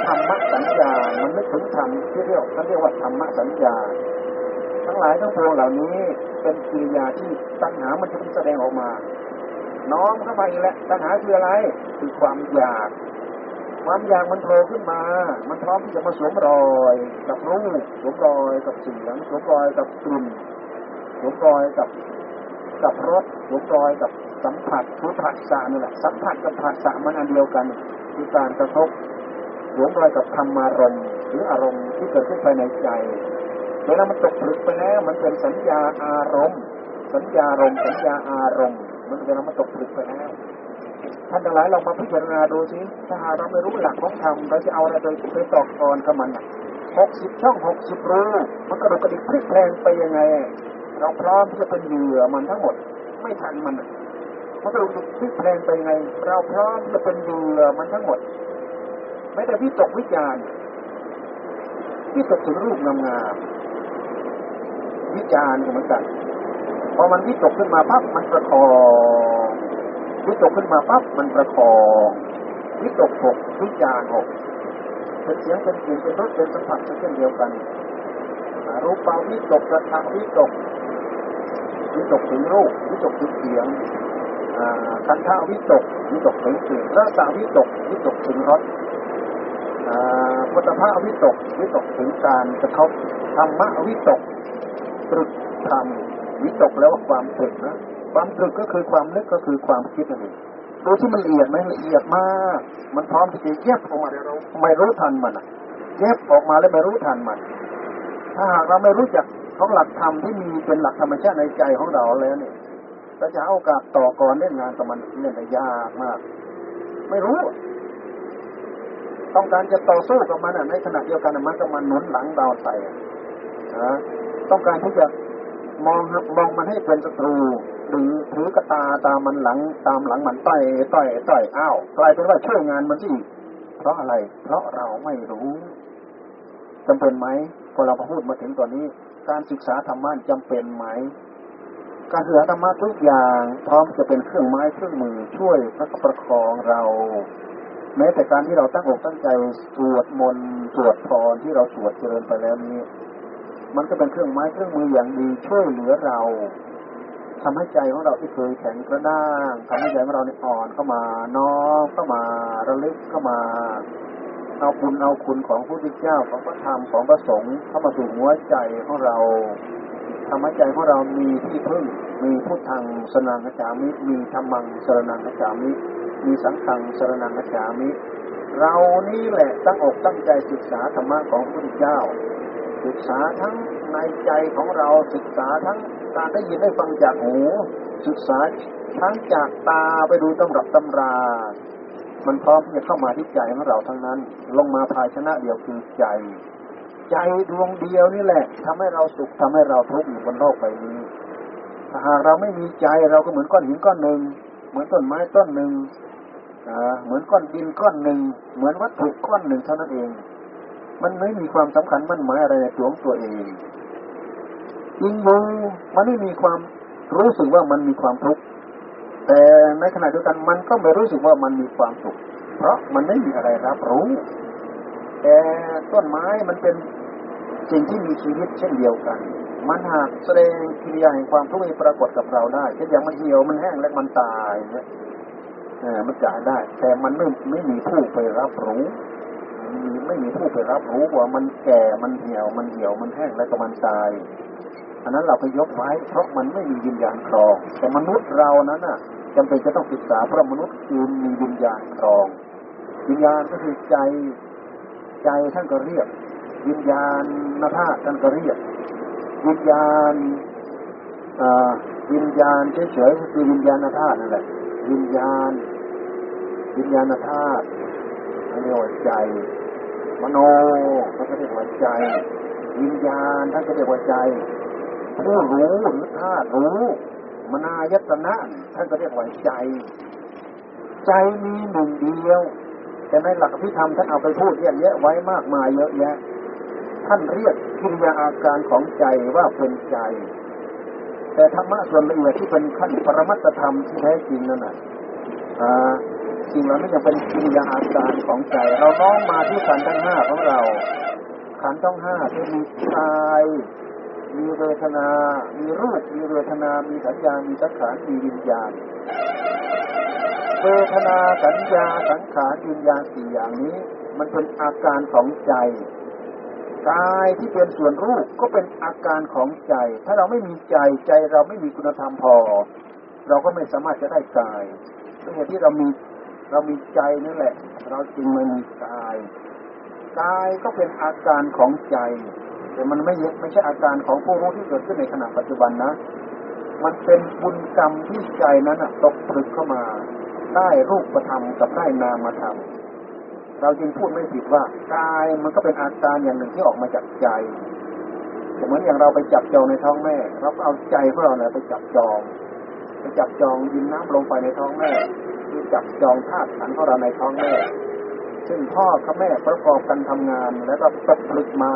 ธรรมสัญญา มันนึกถึงธรรมที่เรียกเขาเรียกว่าธรรมสัญญา ทั้งหลายทั้งปวงเหล่านี้เป็นกิริยาที่ตัณหามันจะแสดงออกมา น้อมเข้ามาอีกแล้วตัณหาคืออะไร คือความอยาก ความอยากมันโผล่ขึ้นมา มันพร้อมที่จะมาสวมรอย กับรูปสวมรอยกับเสียงสวมรอยกับกลิ่นสวมรอยกับกับรสสวมรอยกับสัมผัสคือผัสสะนี่แหละสัมผัสกับผัสสะมันอันเดียวกันคือการกระทบสวมรอยกับธรรมารมณ์หรืออารมณ์ที่เกิดขึ้นภายในใจเวลามันตกผลึกไปแล้วมันเป็นสัญญาอารมณ์ สัญญารมณ์สัญญาอารมณ์ มันเวลามันตกผลึกไปแล้ว ท่านทั้งหลายเรามาพิจารณาดูสิถ้าหาเราไม่รู้หลักของธรรมเราจะเอาอะไรไปไปตอกตอนกับมันหกสิบช่องหกสิบรูมันกระดกกระดิกพลิกแพลงไปยังไง เราพร้อมที่จะเป็นเหยื่อมันทั้งหมด ไม่ทันมันมันกระดุกพลิกแพลงไปยังไง เราพร้อมที่จะเป็นเหยื่อมันทั้งหมดไม่แต่วิตกวิจารวิตกถึงรูปงามๆวิจารณ์เหมือนกันพอมันวิตกขึ้นมาปั๊บมันประคอง วิตกขึ้นมาปั๊บมันประคองวิตกหกวิจารหกเป็นเสียงเป็นกลิ่นเป็นรสเป็นสัมผัสเช่นเดียวกันรูปเปล่าวิตกกระทำวิตกวิตกถึงรูปวิตกถึงเสียงคันท่าวิตกวิตกถึงกลิ่นรสาวิตกวิตกถึงรสพุทธภาวิตกวิตกถึงการกระทบธรรมะวิตกตรึกธรรมวิตกแล้วความตรึกนะ ความตรึกก็คือความนึกก็คือความคิดนั่นเองดูที่มันละเอียดไหมละเอียดมาก มันพร้อมที่จะแยบออกมาเราไม่รู้ทันมันแยบออกมาแล้วไม่รู้ทันมัน ถ้าหากเราไม่รู้จักของหลักธรรมที่มีเป็นหลักธรรมชาติในใจของเราแล้วเนี่ยเราจะเอาโอกาสต่อกรเล่นงานกับมันเนี่ยยากมาก ไม่รู้ ต้องการจะต่อสู้กับมันในขณะเดียวกันมันก็มันหนุนหลังดาวใส่ต้องการที่จะมองมองมันให้เป็นศัตรู หรือถือกระตาตามมันหลัง ตามหลังมันต่อยต่อยต่อยอ้าวกลายเป็นว่าช่วยงานมันสิเพราะอะไร เพราะเราไม่รู้จำเป็นไหมพอเราพูดมาถึงตอนนี้ การศึกษาธรรมะจำเป็นไหมการศึกษาธรรมะทุกอย่างพร้อมจะเป็นเครื่องไม้เครื่องมือช่วยพระประคองเรา แม้แต่การที่เราตั้งอกตั้งใจสวดมนต์สวดพรที่เราสวดเจริญไปแล้วนี้ มันก็เป็นเครื่องไม้เครื่องมืออย่างดีช่วยเหลือเรา ทำให้ใจของเราที่เคยแข็งกระด้างทำให้ใจของเราเนี่ยอ่อนเข้ามาน้อมเข้ามาระลึกเข้ามาเอาบุญเอาคุณของพระพุทธเจ้าของพระธรรมของพระสงฆ์เข้ามาสู่หัวใจของเราทำให้ใจของเรามีที่พึ่ง มีพุทธังสนังกจามิ มีธรรมังสรนังกจามิ มีสังฆังสรนังกจามิ เรานี่แหละตั้งอกตั้งใจศึกษาธรรมะของพระพุทธเจ้า ศึกษาทั้งในใจของเราศึกษาทั้งการได้ยินได้ฟังจากหู ศึกษาทั้งจากตาไปดูตำรับตำรา มันพร้อมที่จะเข้ามาที่ใจของเราทั้งนั้น ลงมาภายชนะเดียวคือใจ ใจดวงเดียวนี่แหละทำให้เราสุขทำให้เราทุกข์อยู่บนโลกใบนี้ถ้าหากเราไม่มีใจเราก็เหมือนก้อนหินก้อนหนึ่ง เหมือนต้นไม้ต้นหนึ่งเหมือนก้อนดินก้อนหนึ่ง เหมือนวัตถุก้อนหนึ่งเท่านั้นเอง มันไม่มีความสำคัญมั่นหมายอะไรในตัวของตัวเองจริงอยู่มันไม่มีความรู้สึกว่ามันมีความทุกข์แต่ในขณะเดียวกันมันก็ไม่รู้สึกว่ามันมีความสุข เพราะมันไม่มีอะไรรับรู้แต่ต้นไม้มันเป็นสิ่งที่มีชีวิตเช่นเดียวกัน มันหากแสดงกิริยาแห่งความทุกข์ให้ปรากฏกับเราได้เช่นอย่างมันเหี่ยวมันแห้งและมันตายเนี่ยมันจ่ายได้ แต่มันไม่ไม่มีผู้ไปรับรู้ มีไม่มีผู้ไปรับรู้ว่ามันแก่มันเหี่ยวมันเหี่ยวมันแห้งและก็มันตาย อันนั้นเราไปยกไว้เพราะมันไม่มีวิญญาณครอง แต่มนุษย์เรานั้นน่ะจำเป็นจะต้องศึกษาเพราะมนุษย์คือมีวิญญาณครอง วิญญาณก็คือใจใจท่านก็เรียก วิญญาณนาธาท่านก็เรียก วิญญาณวิญญาณเฉยๆก็คือวิญญาณธาตุนั่นแหละวิญญาณ วิญญาณธาตุเรียกว่าใจ มโนท่านก็เรียกว่าใจ วิญญาณท่านก็เรียกว่าใจผู้รู้หรือธาตุรู้มนายตนะท่านก็เรียกว่าใจ ใจมีหนึ่งเดียวแต่ในหลักพิธรรมท่านเอาไปพูดเยอะแยะไว้มากมายเยอะแยะ ท่านเรียกกิริยาอาการของใจว่าเป็นใจ แต่ธรรมะส่วนละเอียดที่เป็นขั้นปรมัตธรรมที่แท้จริงนั่นน่ะ สิ่งเหล่านี้ยังเป็นกิริยาอาการของใจ เราน้อมมาที่ขันทั้งห้าของเรา ขันทั้งห้าที่มีกาย มีเวทนา มีรูป มีเวทนา มีสัญญา มีสังขาร มีวิญญาณ เวทนาสัญญาสังขารวิญญาณสี่อย่างนี้ มันเป็นอาการของใจกายที่เป็นส่วนรูปก็เป็นอาการของใจ ถ้าเราไม่มีใจใจเราไม่มีคุณธรรมพอ เราก็ไม่สามารถจะได้กายด้วยเหตุที่เรามี เรามีใจนั่นแหละ เราจึงมันมีกาย กายก็เป็นอาการของใจ แต่มันไม่ไม่ใช่อาการของผู้รู้ที่เกิดขึ้นในขณะปัจจุบันนะ มันเป็นบุญกรรมที่ใจนั้นตกผลึกเข้ามา ได้รูปธรรมกับได้นามธรรม เราจึงพูดไม่ผิดว่ากายมันก็เป็นอาการอย่างหนึ่งที่ออกมาจากใจเหมือนอย่างเราไปจับจองในท้องแม่ เราก็เอาใจของเราเนี่ยไปจับจอง ไปจับจองยินน้ำลงไปในท้องแม่ คือจับจองธาตุขันของเราในท้องแม่ซึ่งพ่อกับแม่ประกอบกันทำงาน แล้วก็ตกผลึกมา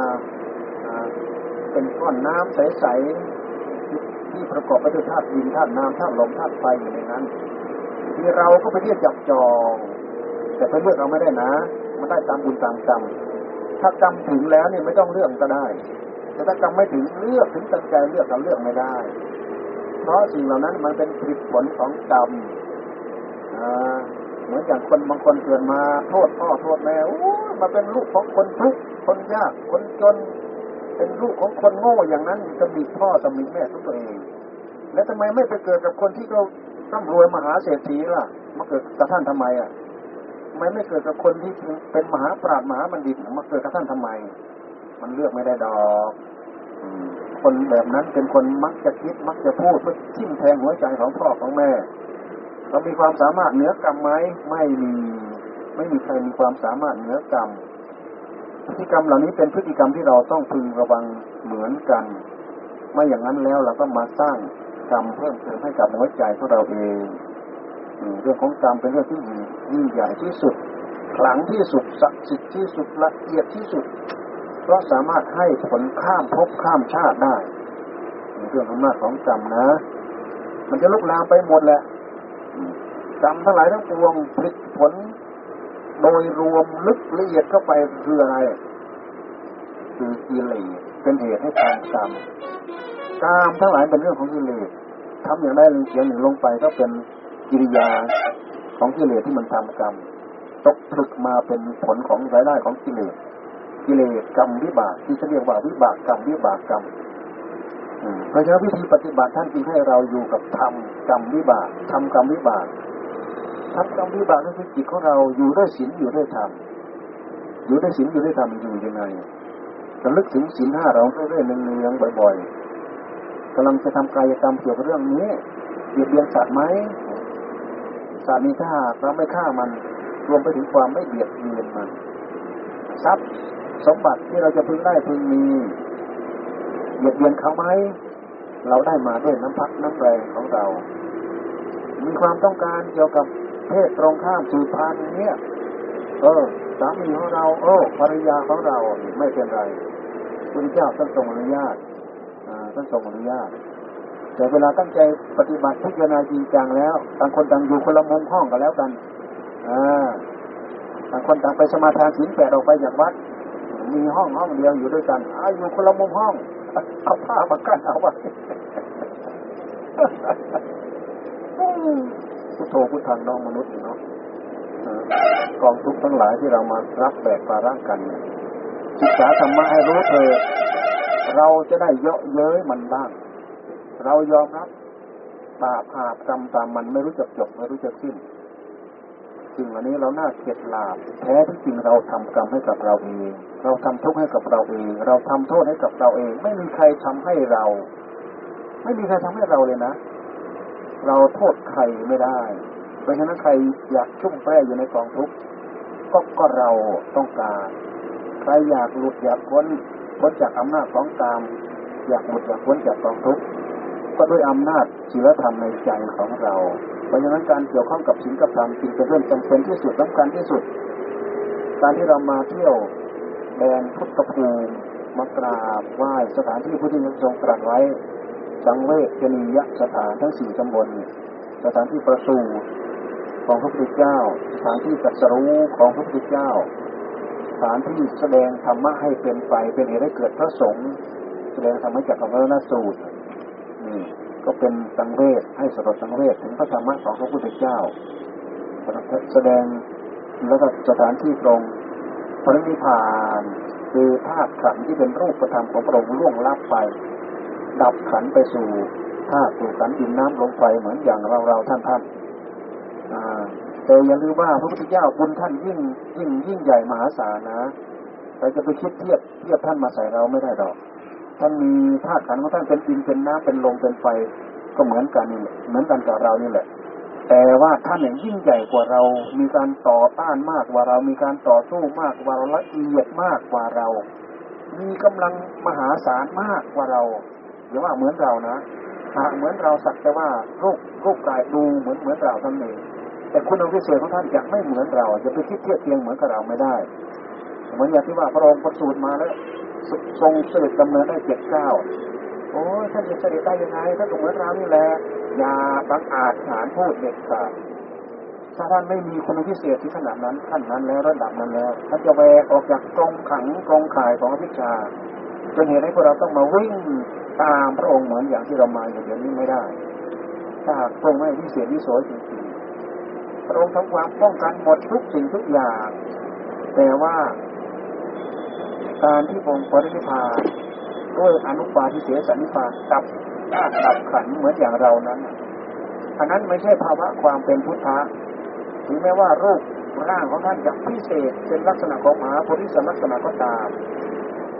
เป็นก้อนน้ำใสๆที่ประกอบไปด้วยธาตุดินธาตุน้ำธาตุลมธาตุไฟอยู่ในนั้น ที่เราก็ไปเรียกจับจอง แต่ไปเลือกเอาไม่ได้นะมันได้ตามบุญตามกรรมถ้ากรรมถึงแล้วเนี่ยไม่ต้องเลือกก็ได้ แต่ถ้ากรรมไม่ถึงเลือกถึงตั้งใจเลือกเราเลือกไม่ได้ เพราะสิ่งเหล่านั้นมันเป็นผลของกรรม เหมือนอย่างคนบางคนเกิดมาโทษพ่อโทษแม่มาเป็นลูกของคนทุกข์คนยากคนจน เป็นลูกของคนโง่อย่างนั้นจะมีพ่อจะมีแม่ทุกตัวเอง แล้วทำไมไม่ไปเกิดกับคนที่เขาร่ำรวยมหาเศรษฐีล่ะ มาเกิดกับท่านทำไมอะทำไมไม่เกิดกับคนที่เป็นมหาปราชญ์มหาบัณฑิตมาเกิดกับท่านทำไม มันเลือกไม่ได้ดอกคนแบบนั้นเป็นคนมักจะคิดมักจะพูดเพื่อทิ่มแทงหัวใจของพ่อของแม่ เรามีความสามารถเหนือกรรมไหมไม่มีไม่มีใครมีความสามารถเหนือกรรมพฤติกรรมเหล่านี้เป็นพฤติกรรมที่เราต้องพึงระวังเหมือนกันไม่อย่างนั้นแล้วเราก็มาสร้างกรรมเพิ่มเติมให้กับหัวใจของเราเองเรื่องของกรรมเป็นเรื่องที่ยิ่งใหญ่ที่สุดขลังที่สุดศักดิ์สิทธิ์ที่สุดละเอียดที่สุดเพราะสามารถให้ผลข้ามภพข้ามชาติได้เรื่องอำนาจของกรรมนะ มันจะลุกลามไปหมดแหละ กรรมทั้งหลายทั้งปวงผลิตผล โดยรวมลึกละเอียดเข้าไปคืออะไร คือกิเลสเป็นเหตุให้การกรรมกามทั้งหลายเป็นเรื่องของกิเลสทำอย่างใดอย่างหนึ่งลงไปก็เป็นกิริยาของกิเลสที่มันทำกรรมตกผลึกมาเป็นผลของรายได้ของกิเลสกิเลสกรรมวิบากที่จะเรียกว่าวิบากกรรมวิบากกรรมเพราะฉะนั้นวิธีปฏิบัติท่านจึงให้เราอยู่กับธรรมกรรมวิบากทำกรรมวิบาก ทำกรรมวิบากนั่นคือจิตของเราอยู่ด้วยศีลอยู่ด้วยธรรมอยู่ด้วยศีลอยู่ด้วยธรรมอยู่ยังไงระลึกถึงศีลห้าเราเรื่อยๆเนืองๆบ่อยๆกำลังจะทำกายกรรมเกี่ยวกับเรื่องนี้เบียดเบียนสัตว์ไหมสัตว์มีถ้าเราไม่ฆ่ามัน รวมไปถึงความไม่เบียดเบียนมันทรัพย์สมบัติที่เราจะพึงได้พึงมีเบียดเบียนเขาไหมเราได้มาด้วยน้ำพักน้ำแรงของเรา มีความต้องการเกี่ยวกับ เพศตรงข้ามสืบพันธุ์เนี่ย เออสามีของเราโอ้ภรรยาของเราไม่เป็นไรคุณเจ้าท่านทรงอนุญาตท่านทรงอนุญาต แต่เวลาตั้งใจปฏิบัติพิจารณาจริงจังแล้วต่างคนต่างอยู่คนละมุมห้องกันแล้วกันอ่าต่างคนต่างไปสมาทานศีลแปดออกไปจากวัด มีห้องห้องเดียวอยู่ด้วยกันออยู่คนละมุมห้องเอาผ้ามากั้นเอาไว้ พุทโธพุทธังน้องมนุษย์เนาะกองทุกข์ทั้งหลายที่เรามารับแบกภาระกันศึกษาธรรมะให้รู้เถิดเราจะได้เยอะเย้ยมันบ้าง เรายอมรับบาปอาบกรรมตามมันไม่รู้จักจบไม่รู้จักสิ้นสิ่งอันนี้เราน่าเข็ดลาบแท้ที่จริงเราทำกรรมให้กับเราเอง เราทำทุกข์ให้กับเราเอง เราทำโทษให้กับเราเอง ไม่มีใครทำให้เรา ไม่มีใครทำให้เราเลยนะ เราโทษใครไม่ได้ เพราะฉะนั้นใครอยากชุ่มแป้อยู่ในกองทุกข์ก็ก็เราต้องการ ใครอยากหลุดอยากพ้นพ้นจากอำนาจของกาม อยากหลุดอยากพ้นจากกองทุกข์ก็ด้วยอำนาจศีลธรรมในใจของเรา เพราะฉะนั้นการเกี่ยวข้องกับศีลกับธรรมจึงเป็นเรื่องจำเป็นที่สุดสำคัญที่สุด การที่เรามาเที่ยวแดนพุทธภูมิมากราบไหว้สถานที่พุทธทรงตรัสไว้ สังเวชนียสถานทั้งสี่ตำบลสถานที่ประสูติของพระพุทธเจ้า สถานที่ตรัสรู้ของพระพุทธเจ้า สถานที่แสดงธรรมะให้เป็นไปเป็นเหตุให้เกิดพระสงฆ์แสดงธรรมะจากพระนสูตรนี่ก็เป็นสังเวชให้สรดสังเวชถึงพระธรรมะของพระพุทธเจ้า แสดงแล้วก็สถานที่ตรงพระนิพพานคือธาตุขันที่เป็นรูปธรรมของพระองค์ล่วงลับไป ดับขันไปสู่ธาตุสู่ขันดินน้ำลมไฟเหมือนอย่างเราเราท่านท่านแต่อย่าลืมว่าพระพุทธเจ้าบุญท่านยิ่งยิ่งยิ่งใหญ่มหาศาลนะเราจะไปคิดเทียบเทียบท่านมาใส่เราไม่ได้ดอก ท่านมีธาตุขันของท่านเป็นดินเป็นน้ำเป็นลมเป็นไฟก็เหมือนกันนี่แหละเหมือนกันกับเรานี่แหละ แต่ว่าท่านเนี่ยยิ่งใหญ่กว่าเรา มีการต่อต้านมากกว่าเรา มีการต่อสู้มากกว่าเราละเอียดมากกว่าเรา มีกำลังมหาศาลมากกว่าเรา อย่าว่าเหมือนเรานะหากเหมือนเราสักแต่ว่ารูปรูปกายดูเหมือนเหมือนเราท่านเองแต่คุณพิเศษของท่านจะไม่เหมือนเราจะไปคิดเทียบเทียงเหมือนกับเราไม่ได้ เหมือนอย่างที่ว่าพระองค์ประสูติมาแล้วทรงเสด็จดำเนินได้เจ็ดเก้าโอ้ท่านจะเสด็จได้ยังไงท่านก็เหมือนเรานี่แหละอย่าบังอาจฐานพูดเด็ดขาดถ้าท่านไม่มีคุณพิเศษที่ขนาดนั้นขั้นนั้นแล้วระดับนั้นแล้วท่านจะแวกออกจากกรงขังกรงข่ายของอภิชาจนเหตุให้พวกเราต้องมาวิ่ง ตามพระองค์เหมือนอย่างที่เรามาอย่างนี้ไม่ได้ ถ้าพระองค์ไม่พิเศษวิโสจริงๆพระองค์ทำความป้องกันหมดทุกสิ่งทุกอย่าง แต่ว่าการที่องค์ปรินิพานด้วยอนุปาทิเสสนิพานดับธาตุดับขันเหมือนอย่างเรานั้นอันนั้นไม่ใช่ภาวะความเป็นพุทธะถึงแม้ว่ารูปร่างของท่านจะพิเศษเป็นลักษณะของมหาโพธิสัตว์ลักษณะก็ตาม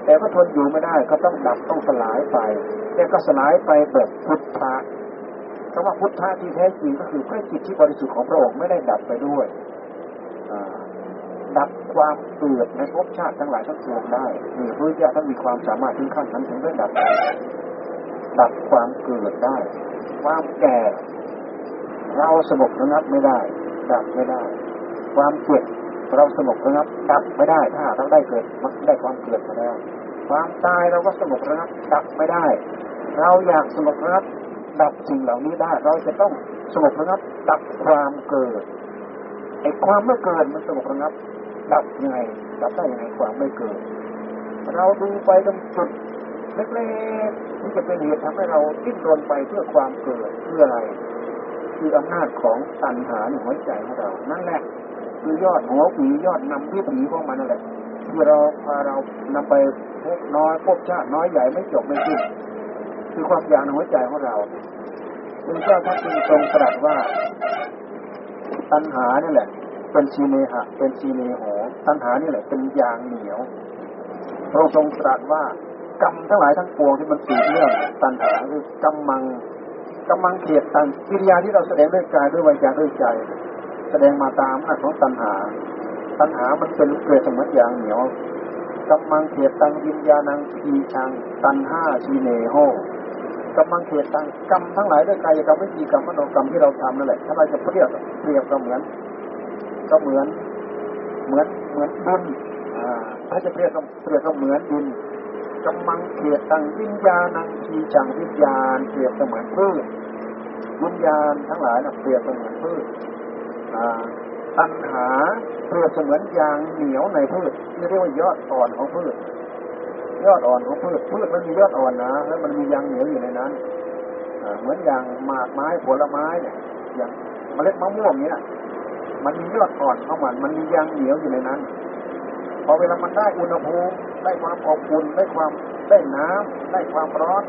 แต่ก็ทนอยู่ไม่ได้ก็ต้องดับต้องสลายไปแต่ก็สลายไปแบบพุทธะคำว่าพุทธะที่แท้จริงก็คือพระจิตที่บริสุทธิ์ของพระองค์ไม่ได้ดับไปด้วยดับความเกิดในภพชาติทั้งหลายทั้งปวงได้มีพระเจ้าท่านมีความสามารถถึงขั้นนั้นถึงได้ดับ ดับความเกิดได้ ความแก่ เราสงบระงับไม่ได้ ดับไม่ได้ ความเจ็บ เราสงบระงับดับไม่ได้ ถ้าเราได้เกิดมันได้ความเกิดมาแล้ว ความตายเราก็สงบระงับดับไม่ได้ เราอยากสงบระงับดับสิ่งเหล่านี้ได้ เราจะต้องสงบระงับดับความเกิดไอ้ความไม่เกิดมันสงบระงับดับยังไงดับได้ยังไงความไม่เกิด เราดูไปตรงจุดเล็กๆที่จะเป็นเหตุทำให้เราดิ้นรนไปเพื่อความเกิดเพื่ออะไร คืออำนาจของตัณหาในหัวใจของเรานั่นแหละ คือยอดหัวผียอดนำที่ผีของมันนั่นแหละที่เราพาเรานำไปพบน้อยพบชาติน้อยใหญ่ไม่จบไม่สิ้นคือความอยากในหัวใจของเราพระเจ้าท่านจึงทรงตรัสว่า ตัณหานี่แหละ เป็นชีเนหะ เป็นชีเนโหตัณหานี่แหละเป็นยางเหนียวพระทรงตรัสว่ากรรมทั้งหลายทั้งปวงที่มันสืบเนื่องตัณหาคือกำมังกำมังเขียดตังกิริยาที่เราแสดงด้วยกายด้วยวาจาด้วยใจ แสดงมาตามอำนาจของตัณหา ตัณหามันเป็นเกลือสมัยยางเหนียวกำมังเขียตังวิญญาณังทีชัง ตันห้าชีเนโหกำมังเขียตังกรรมทั้งหลายด้วยกายกรรมวิจีกรรมมโนกรรมที่เราทำนั่นแหละ ถ้าเราจะเปรียบเปรียบก็เหมือน ก็เหมือน เหมือนเหมือนบุญอ่าถ้าจะเปรียบก็เปรียบก็เหมือนดินกำมังเกียตังวิญญาณังทีจังวิญญาณเปรียบเสมือนพืชวิญญาณทั้งหลายนะเปรียบเสมือนพืช ตัณหาเปรียบเสมือนยางเหนียวในพืชที่เรียกว่ายอดอ่อนของพืช ยอดอ่อนของพืชพืชมันมียอดอ่อนนะแล้วมันมียางเหนียวอยู่ในนั้นเหมือนอย่างหมากไม้ผลไม้เนี่ยอย่างเมล็ดมะม่วงเนี่ยมันมียอดอ่อนของมันมันมียางเหนียวอยู่ในนั้น พอเวลามันได้อุณหภูมิได้ความอบอุ่นได้ความได้น้ำได้ความร้อน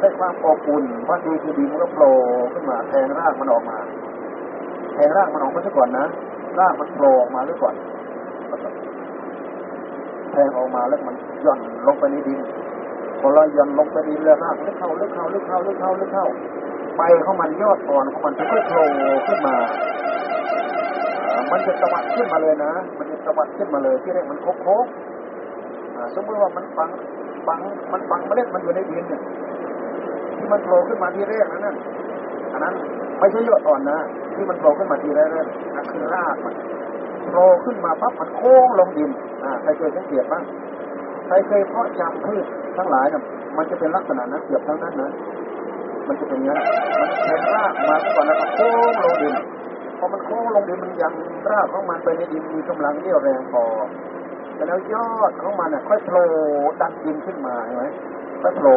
ได้ความอบอุ่นพอดีคือดีมันก็โผล่ขึ้นมาแทงรากมันออกมา แทงรากมันออกมาซะก่อนนะรากมันโผล่ออกมาซะก่อนแทงออกมาแล้วมันย่อนลงไปในดินพอเราย่อนลงไปดินแล้วรากลึกเข้าลึกเข้าลึกเข้าลึกเข้าลึกเข้าใบของมันยอดอ่อนของมันจะค่อยโผล่ขึ้นมา มันจะตะวัดขึ้นมาเลยนะ มันจะตะวัดขึ้นมาเลยที่แรกมันโค้งสมมติว่ามันฝังฝังมันฝังเมล็ดมันอยู่ในดินเนี่ยที่มันโผล่ขึ้นมาทีแรกนั้นนั่นอันนั้นไม่ใช่ยอดอ่อนนะ ที่มันโผล่ขึ้นมาทีแรกนั่นคือรากมันโผล่ขึ้นมาปั๊บมันโค้งลงดินอ่าใครเคยสังเกตบ้างใครเคยเพาะจำพืชทั้งหลายเนี่ยมันจะเป็นลักษณะนั้นเกือบทั้งนั้นนะมันจะเป็นอย่างนี้มันแทงรากมาก่อนแล้วก็โค้งลงดินพอมันโค้งลงดินมันยังรากของมันไปในดินมีกำลังเรี่ยวแรงพอแต่แล้วยอดของมันน่ะค่อยโผล่ดันดินขึ้นมาใช่ไหมค่อยโผล่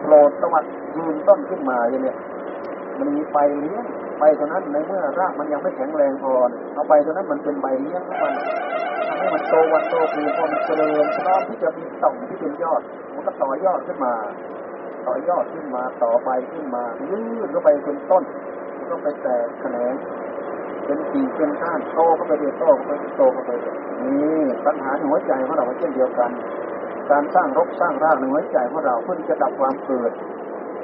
โผล่ตะวัดยืนต้นขึ้นมาอย่างเนี้ยมันมีใบเลี้ยง ใบตัวนั้นในเมื่อรากมันยังไม่แข็งแรงพอเอาใบตัวนั้นมันเป็นใบเลี้ยงมันทำให้มันโตวันโตปีพอมันเจริญพร้อมที่จะมีต่อมที่เป็นยอด มันก็ต่อยอดขึ้นมา ต่อยอดขึ้นมาต่อใบขึ้นมายืดเข้าไปเป็นต้นก็ไปแตกแขนงเป็นกิ่งเป็นก้านโตเข้าไปเรื่อยโตเข้าไปโตเข้าไปนี่ปัญหาหัวใจของเราเช่นเดียวกัน การสร้างรกสร้างรากในหัวใจของเราเพื่อจะดับความเกิด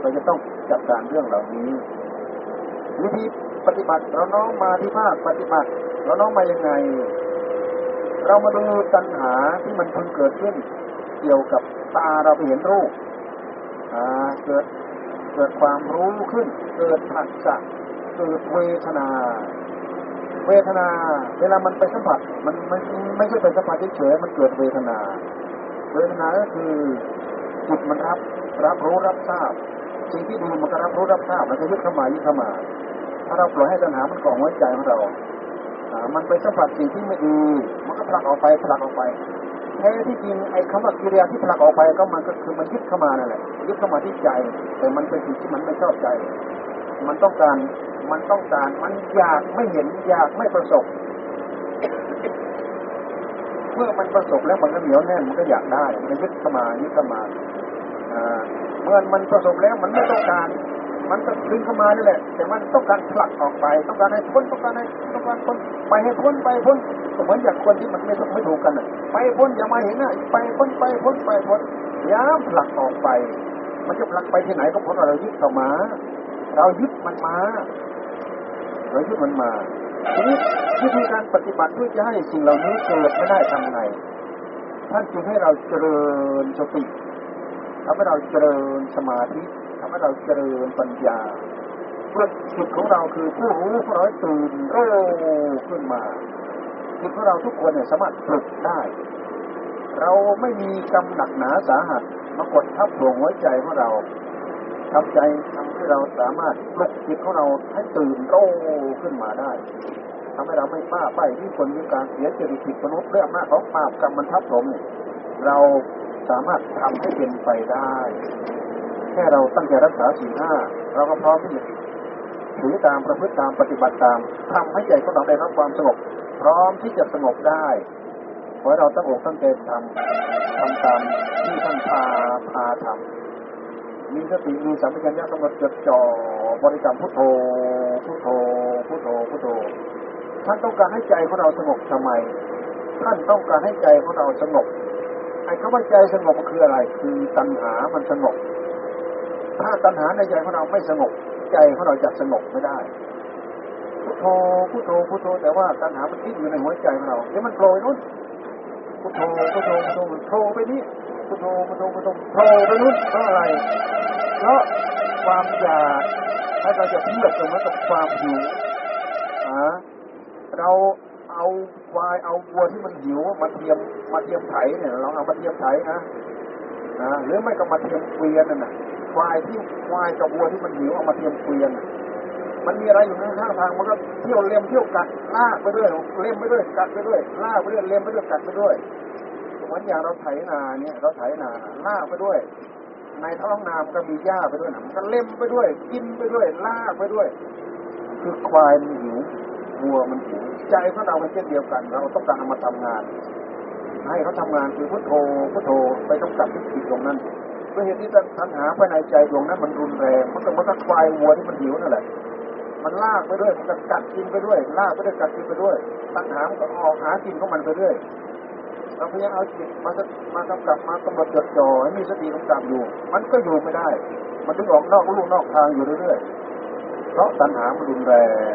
เราจะต้องจัดการเรื่องเหล่านี้ วิธีปฏิบัติเราน้องมาที่ภาคปฏิบัติเราน้องมายังไง เรามาดูตัณหาที่มันเพิ่งเกิดขึ้น เกี่ยวกับตาเราไปเห็นรูปเกิดเกิดความรู้ขึ้น เกิดผัสสะเกิดเวทนา เวทนา เวลามันไปสัมผัสมันไม่ไม่ใช่ไปสัมผัสเฉยมันเกิดเวทนา เวทนาก็คือจิตมันรับ รับรู้รับทราบสิ่งที่ดีมันก็รับรู้รับทราบมันจะยึดเข้ามายึดเข้ามา ถ้าเราปล่อยให้ตัณหามันก่อหัวใจของเรามันไปสัมผัสสิ่งที่ไม่ดี มันก็ผลักออกไปผลักออกไปแท้ที่จริงไอ้คำว่ากิริยาที่ผลักออกไปก็มันก็คือมันยึดเข้ามานั่นแหละยึดเข้ามาที่ใจ แต่มันเป็นสิ่งที่มันไม่ชอบใจ มันต้องการมันต้องการมันอยากไม่เห็นอยากไม่ประสบ เมื่อมันประสบแล้วมันก็เหนียวแน่นมันก็อยากได้ มันยึดเข้ามายึดเข้ามาเมื่อมันประสบแล้วมันไม่ต้องการ มันก็ดึงเข้ามานี่แหละ แต่มันต้องการผลักออกไป ต้องการให้พ้นต้องการให้ต้องการพ้นไปให้พ้นไปพ้นเหมือนอย่างคนที่มันไม่ต้องไม่ถูกกันไปพ้นอย่ามาเห็นนะไปพ้นไปพ้นไปพ้นย้ำผลักออกไป มันจะผลักไปที่ไหนก็เพราะเรายึดเข้ามา เรายึดมันมาเรายึดมันมาทีนี้วิธีการปฏิบัติเพื่อจะให้สิ่งเหล่านี้เกิดไม่ได้ทำไงท่านจึงให้เราเจริญสติทำให้เราเจริญสมาธิ ทำให้เราเจริญปัญญาเพื่อจิตของเราคือผู้รู้ผู้ร้อยตื่นรู้ขึ้นมาจิตของเราทุกคนเนี่ยสามารถฝึกได้ เราไม่มีกรรมหนักหนาสาหัสมากดทับดวงหัวใจของเราทำใจทำให้เราสามารถปลุกจิตของเราให้ตื่นโตขึ้นมาได้ทำให้เราไม่ป้าไปที่คนมีการเสียจริตจิตมนุษย์เรื่องมากของปาบกรรมมันทับถมเนี่ยเราสามารถทำให้เป็นไปได้ ค่เราตั้งใจรักษาศีลห้าเราก็พร้อมที่จะถือตามประพฤติตามปฏิบัติตามทำให้ใจของเราได้รับความสงบ พร้อมที่จะสงบได้ขอให้เราตั้งอกตั้งใจทำทำตามที่ท่านพาพาทำมีสติมีสัมผัสญากำหนดจดจ่อบริกรรมพุทโธพุทโธพุทโธพุทโธท่านต้องการให้ใจของเราสงบทำไมท่านต้องการให้ใจของเราสงบไอ้คำว่าใจสงบคืออะไร คือตัณหามันสงบ ถ้าตัณหาในใจของเราไม่สงบใจของเราจะสงบไม่ได้พุทโธพุทโธพุทโธแต่ว่าตัณหามันคิดอยู่ในหัวใจของเราเดี๋ยวมันโผล่นู้นพุทโธพุทโธพุทโธมันโผล่ไปนี่พุทโธพุทโธพุทโธโผล่ไปนู้นเพราะอะไรเพราะความอยากถ้าเราจะเทียบกับมันกับความหิวอ่าเราเอาควายเอาวัวที่มันหิวมาเทียมมาเทียมไถเนี่ยลองเอามาเทียมไถนะนะหรือไม่ก็มาเทียมเกวียนนั่นนะ ควายที่ควายกับวัวที่มันหิวเอามาเทียมเกวียนมันมีอะไรอยู่ข้างทางมันก็เที่ยวเล็มเที่ยวกัดลากไปด้วยเล็มไปด้วยกัดไปด้วยลากไปด้วยเล็มไปด้วยกัดไปด้วยเหมือนอย่างเราไถนาเนี่ย เราไถนาลากไปด้วยในท้องนามันก็มีหญ้าไปด้วยนะมันก็เล็มไปด้วย กินไปด้วยลากไปด้วย คือควายมันหิววัวมันหิวใจของเราเป็นเช่นเดียวกัน เราต้องการเอามาทำงาน ให้เขาทำงานคือพุทโธพุทโธไปต้องกับที่จิตตรงนั้น ด้วยเหตุที่ตัณหาภายในใจดวงนั้นมันรุนแรงมันก็มันก็ควายวัวที่มันหิวนั่นแหละ มันลากไปด้วยมันก็กัดกินไปด้วย ลากไปด้วยกัดกินไปด้วย ตัณหามันก็ออกหากินของมันไปเรื่อยเราพยายามเอาจิตมาสมากำกับมากำหนดจดจ่อให้มีสติกำกับอยู่ มันก็อยู่ไม่ได้ มันถึงออกนอกลู่นอกทางอยู่เรื่อยๆเพราะตัณหามันรุนแรง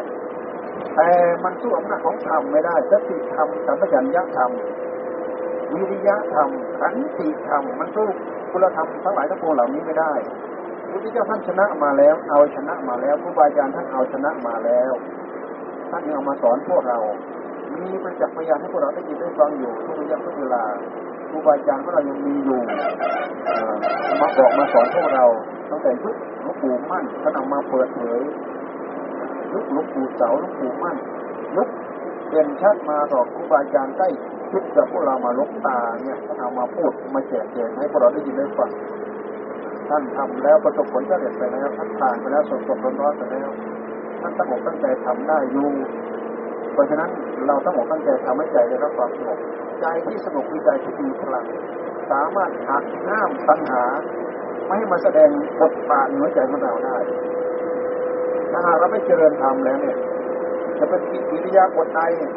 แต่มันสู้อำนาจของธรรมไม่ได้สติธรรมสัมปชัญญะธรรม วิริยะธรรมขันติธรรมมันสู้คุณธรรมทั้งหลายทั้งปวงเหล่านี้ไม่ได้พระพุทธเจ้าท่านชนะมาแล้ว เอาชนะมาแล้วครูบาอาจารย์ท่านเอาชนะมาแล้ว ท่านยังเอามาสอนพวกเรา มีประจักษ์พยานให้พวกเราได้ยินได้ฟังอยู่ทุกระยะทุกเวลาครูบาอาจารย์ของเรายังมีอยู่มาบอกมาสอนพวกเราตั้งแต่ยุคหลวงปู่มั่นท่านเอามาเปิดเผยยุคหลวงปู่เสาหลวงปู่มั่นยุคเป็นชัดมาต่อครูบาอาจารย์ใกล้ คิดกับพวกเรามาลบตาเนี่ยเอามาพูดมาแจกแจงให้พวกเราได้ยินได้ฟังท่านทำแล้วประสบผลสำเร็จไปแล้วท่านผ่านไปแล้วสดสดร้อนๆไปแล้วท่านตั้งอกตั้งใจทำได้อยู่เพราะฉะนั้นเราต้งอกตั้งใจทำให้ใจได้รับความสงบใจที่สงบคือใจที่มีพลัง สามารถหักห้ามตัณหา ไม่ให้มาแสดงบทบาทในหัวใจของเราได้ถ้าหากเราไม่เจริญธรรมแล้วเนี่ยจะเป็นกิริยาบทใดเนี่ย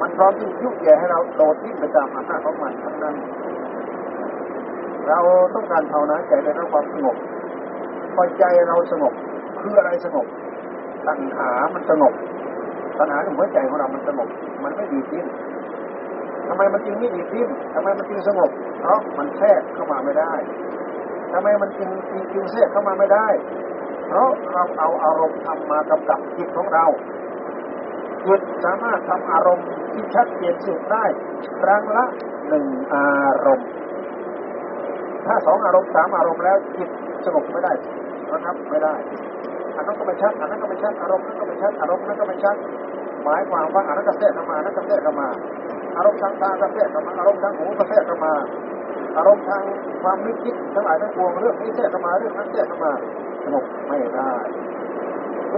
มันพร้อมที่ยุแย่ให้เราโดดทิ้งไปตามอำนาจของมันทั้งนั้น เราต้องการภาวนาใจในความสงบพอใจเราสงบคืออะไรสงบตัณหามันสงบตัณหาในหัวใจของเรามันสงบมันไม่ดีทิ้นทำไมมันจึงไม่ดีทิ้นทำไมมันจึงสงบ เพราะมันแทรกเข้ามาไม่ได้ทำไมมันจึงจึงแทรกเข้ามาไม่ได้ เพราะเราเอาอารมณ์ทำมากำกับจิตของเรา จิตสามารถทำอารมณ์ที่ชัดเจนสุดได้ ครั้งละหนึ่งอารมณ์ ถ้าสองอารมณ์สามอารมณ์แล้วจิตสงบไม่ได้นะครับไม่ได้อันนั้นก็ไม่ชัดอันนั้นก็ไม่ชัดอารมณ์นั้นก็ไม่ชัดอารมณ์นั้นก็ไม่ชัดหมายความว่าอันนั้นก็แทรกเข้ามาอันนั้นก็แทรกเข้ามา อารมณ์ทางตาก็แทรกเข้ามาอารมณ์ทางหูก็แทรกเข้ามา อารมณ์ทางความนึกคิดทั้งหลายทั้งปวงเรื่องนี้แทรกเข้ามาเรื่องนั้นแทรกเข้ามาสงบไม่ได้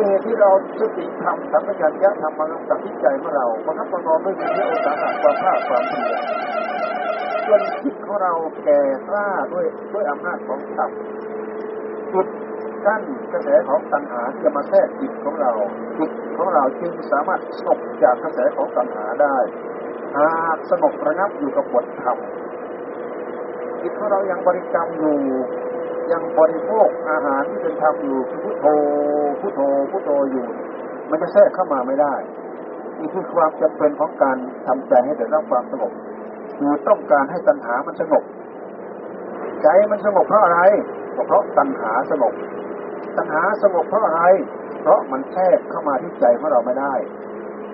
เหตุที่เราสติธรรมสัมปชัญญะธรรมมันกับที่ใจของเราประคับประคองด้วยมีเรื่องอุตสาหะความภาคความเพียรจนจิตของเราแก่กล้าด้วยด้วยอำนาจของธรรมจุดกั้นกระแสของตัณหาที่จะมาแทรกจิตของเราจิตของเราจึงสามารถสงบจากกระแสของตัณหาได้หากสงบระงับอยู่กับบทธรรมจิตของเรายังบริกรรมอยู่ ยังบริโภคอาหารที่เป็นธรรมอยู่พุทโธพุทโธพุทโธอยู่ มันจะแทรกเข้ามาไม่ได้นี่คือความจำเป็นของการทำใจให้ได้รับความสงบคือต้องการให้ตัณหามันสงบใจมันสงบเพราะอะไรก็เพราะตัณหาสงบตัณหาสงบเพราะอะไร เพราะมันแทรกเข้ามาที่ใจของเราไม่ได้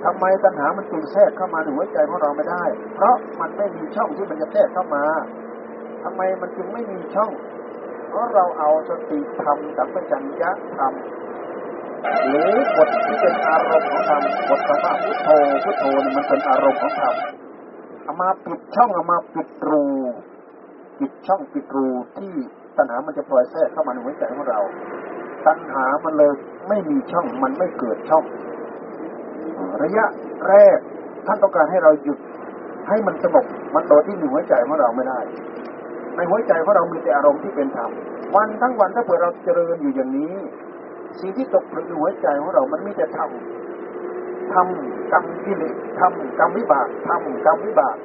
ทำไมตัณหามันจึงแทรกเข้ามาในหัวใจของเราไม่ได้ เพราะมันไม่มีช่องที่มันจะแทรกเข้ามาทำไมมันจึงไม่มีช่อง เพราะเราเอาสติธรรมสัมปชัญญะธรรมหรือบทที่เป็นอารมณ์ของธรรมบทคำว่าพุทโธพุทโธมันเป็นอารมณ์ของธรรมเอามาปิดช่องเอามาปิดรูปิดช่องปิดรูที่ตัณหามันจะปล่อยแทรกเข้ามาในหัวใจของเรา ตัณหามันเลยไม่มีช่องมันไม่เกิดช่อง ระยะแรกท่านต้องการให้เราหยุดให้มันสงบมันโดยที่ในหัวใจของเราไม่ได้ ในหัวใจของเรามีแต่อารมณ์ที่เป็นธรรมวันทั้งวันถ้าเผื่อเราเจริญอยู่อย่างนี้ สิ่งที่ตกผลึกในหัวใจของเรา มันมีแต่ธรรมทำกรรมกิเลสทำกรรมวิบากทำกรรมวิบาก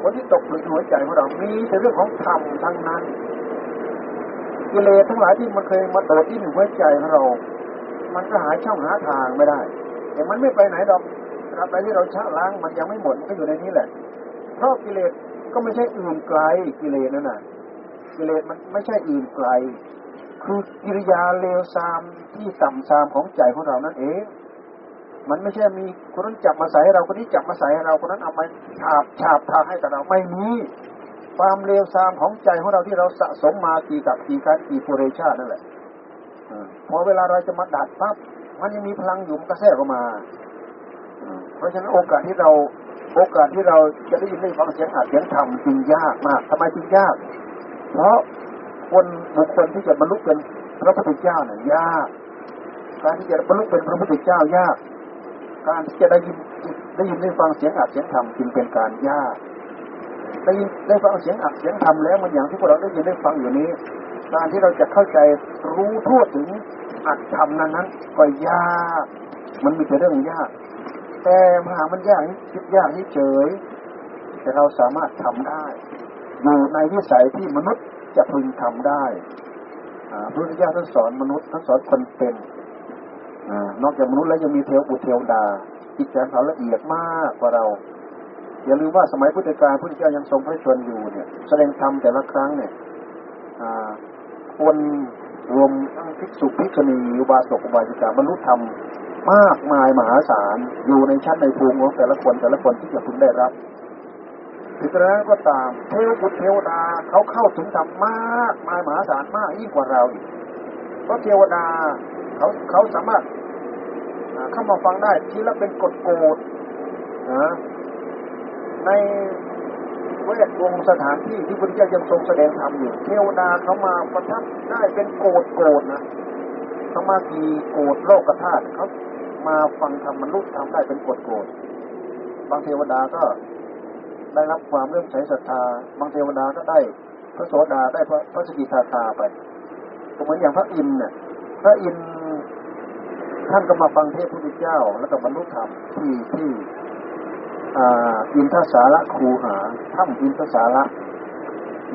คนที่ตกผลึกในหัวใจของเรา มีแต่เรื่องของธรรมทั้งนั้นกิเลสทั้งหลายที่มันเคยมาโดดที่ในหัวใจของเรา มันก็หาช่องหาทางไม่ได้ แต่มันไม่ไปไหนดอกตราบใดที่เราชะล้างมันยังไม่หมดก็อยู่ในนี้แหละเพราะกิเลส ก็ไม่ใช่อื่นไกลกิเลสนั่นน่ะกิเลสมันไม่ใช่อื่นไกล คือกิริยาเลวทรามที่ต่ำทรามของใจของเรานั่นเองมันไม่ใช่มีคนนั้นจับมาใส่ให้เราคนนี้จับมาใส่ให้เราคนนั้นเอามาฉาบฉาบทาให้กับเราไม่มีความเลวทรามของใจของเราที่เราสะสมมากี่กับกี่การกี่ปุเรชาตินั่นแหละพอเวลาเราจะมาดัดปั๊บมันยังมีพลังอยู่มันก็แทรกออกมาเพราะฉะนั้นโอกาสที่เรา โอกาสที่เราจะได้ยินได้ฟังเสียงอัดเสียงธรรมจึงยากมากทำไมจึงยาก เพราะคนบุคคลที่จะบรรลุเป็นพระพุทธเจ้าเนี่ยยาก การที่จะบรรลุเป็นพระพุทธเจ้ายาก การที่จะได้ยินได้ยินได้ฟังเสียงอัดเสียงธรรมจึงเป็นการยากได้ยินได้ฟังเสียงอัดเสียงธรรมแล้วมันอย่างที่พวกเราได้ยินได้ฟังอยู่นี้ การที่เราจะเข้าใจรู้ทั่วถึงอัดธรรมนั้นนั้นก็ยาก มันมีแต่เรื่องยาก แต่มหามันยากคิดยากนี่เฉยแต่เราสามารถทำได้อยู่ในวิสัยที่มนุษย์จะพึงทำได้พระพุทธเจ้าท่านสอนมนุษย์ท่านสอนคนเป็นอนอกจากมนุษย์แล้วยังมีเทวบุตรเทวดาจิตใจเขาละเอียดมากกว่าเรา อย่าลืมว่าสมัยพุทธกาลพุทธเจ้ายังทรงพระชนอยู่เนี่ย แสดงธรรมแต่ละครั้งเนี่ยคนรวมทั้งภิกษุภิกษุณีอุบาสกอุบาสิกาบรรลุธรรม มากมายมหาศาลอยู่ในชั้นในภูมิของแต่ละคนแต่ละคนที่จะพึงได้รับถึงกระนั้นก็ตามเทวบุตรเทวดาเขาเข้าถึงธรรมมากมายมหาศาลมากยิ่งกว่าเราอีกเพราะเทวดาเขาเขาสามารถเข้ามาฟังได้ทีละเป็นกฎโกดนะในเวทวงสถานที่ที่พระเจ้ายังทรงแสดงธรรมอยู่เทวดาเขามาประทับได้เป็นโกดโกดนะเขามากี่โกดโลกธาตุเขา มาฟังธรรมมนุษย์ทำได้เป็นกฎโกรธบางเทวดาก็ได้รับความเลื่อมใสศรัทธา บางเทวดาก็ได้พระโสดาได้พระพระสกิทาคาไปก็เหมือนอย่างพระอินทร์เนี่ยพระอินทร์ท่านก็มาฟังเทศพระพุทธเจ้า แล้วก็บรรลุธรรมที่ที่อินทศาระครูหาถ้ำอินทศาระ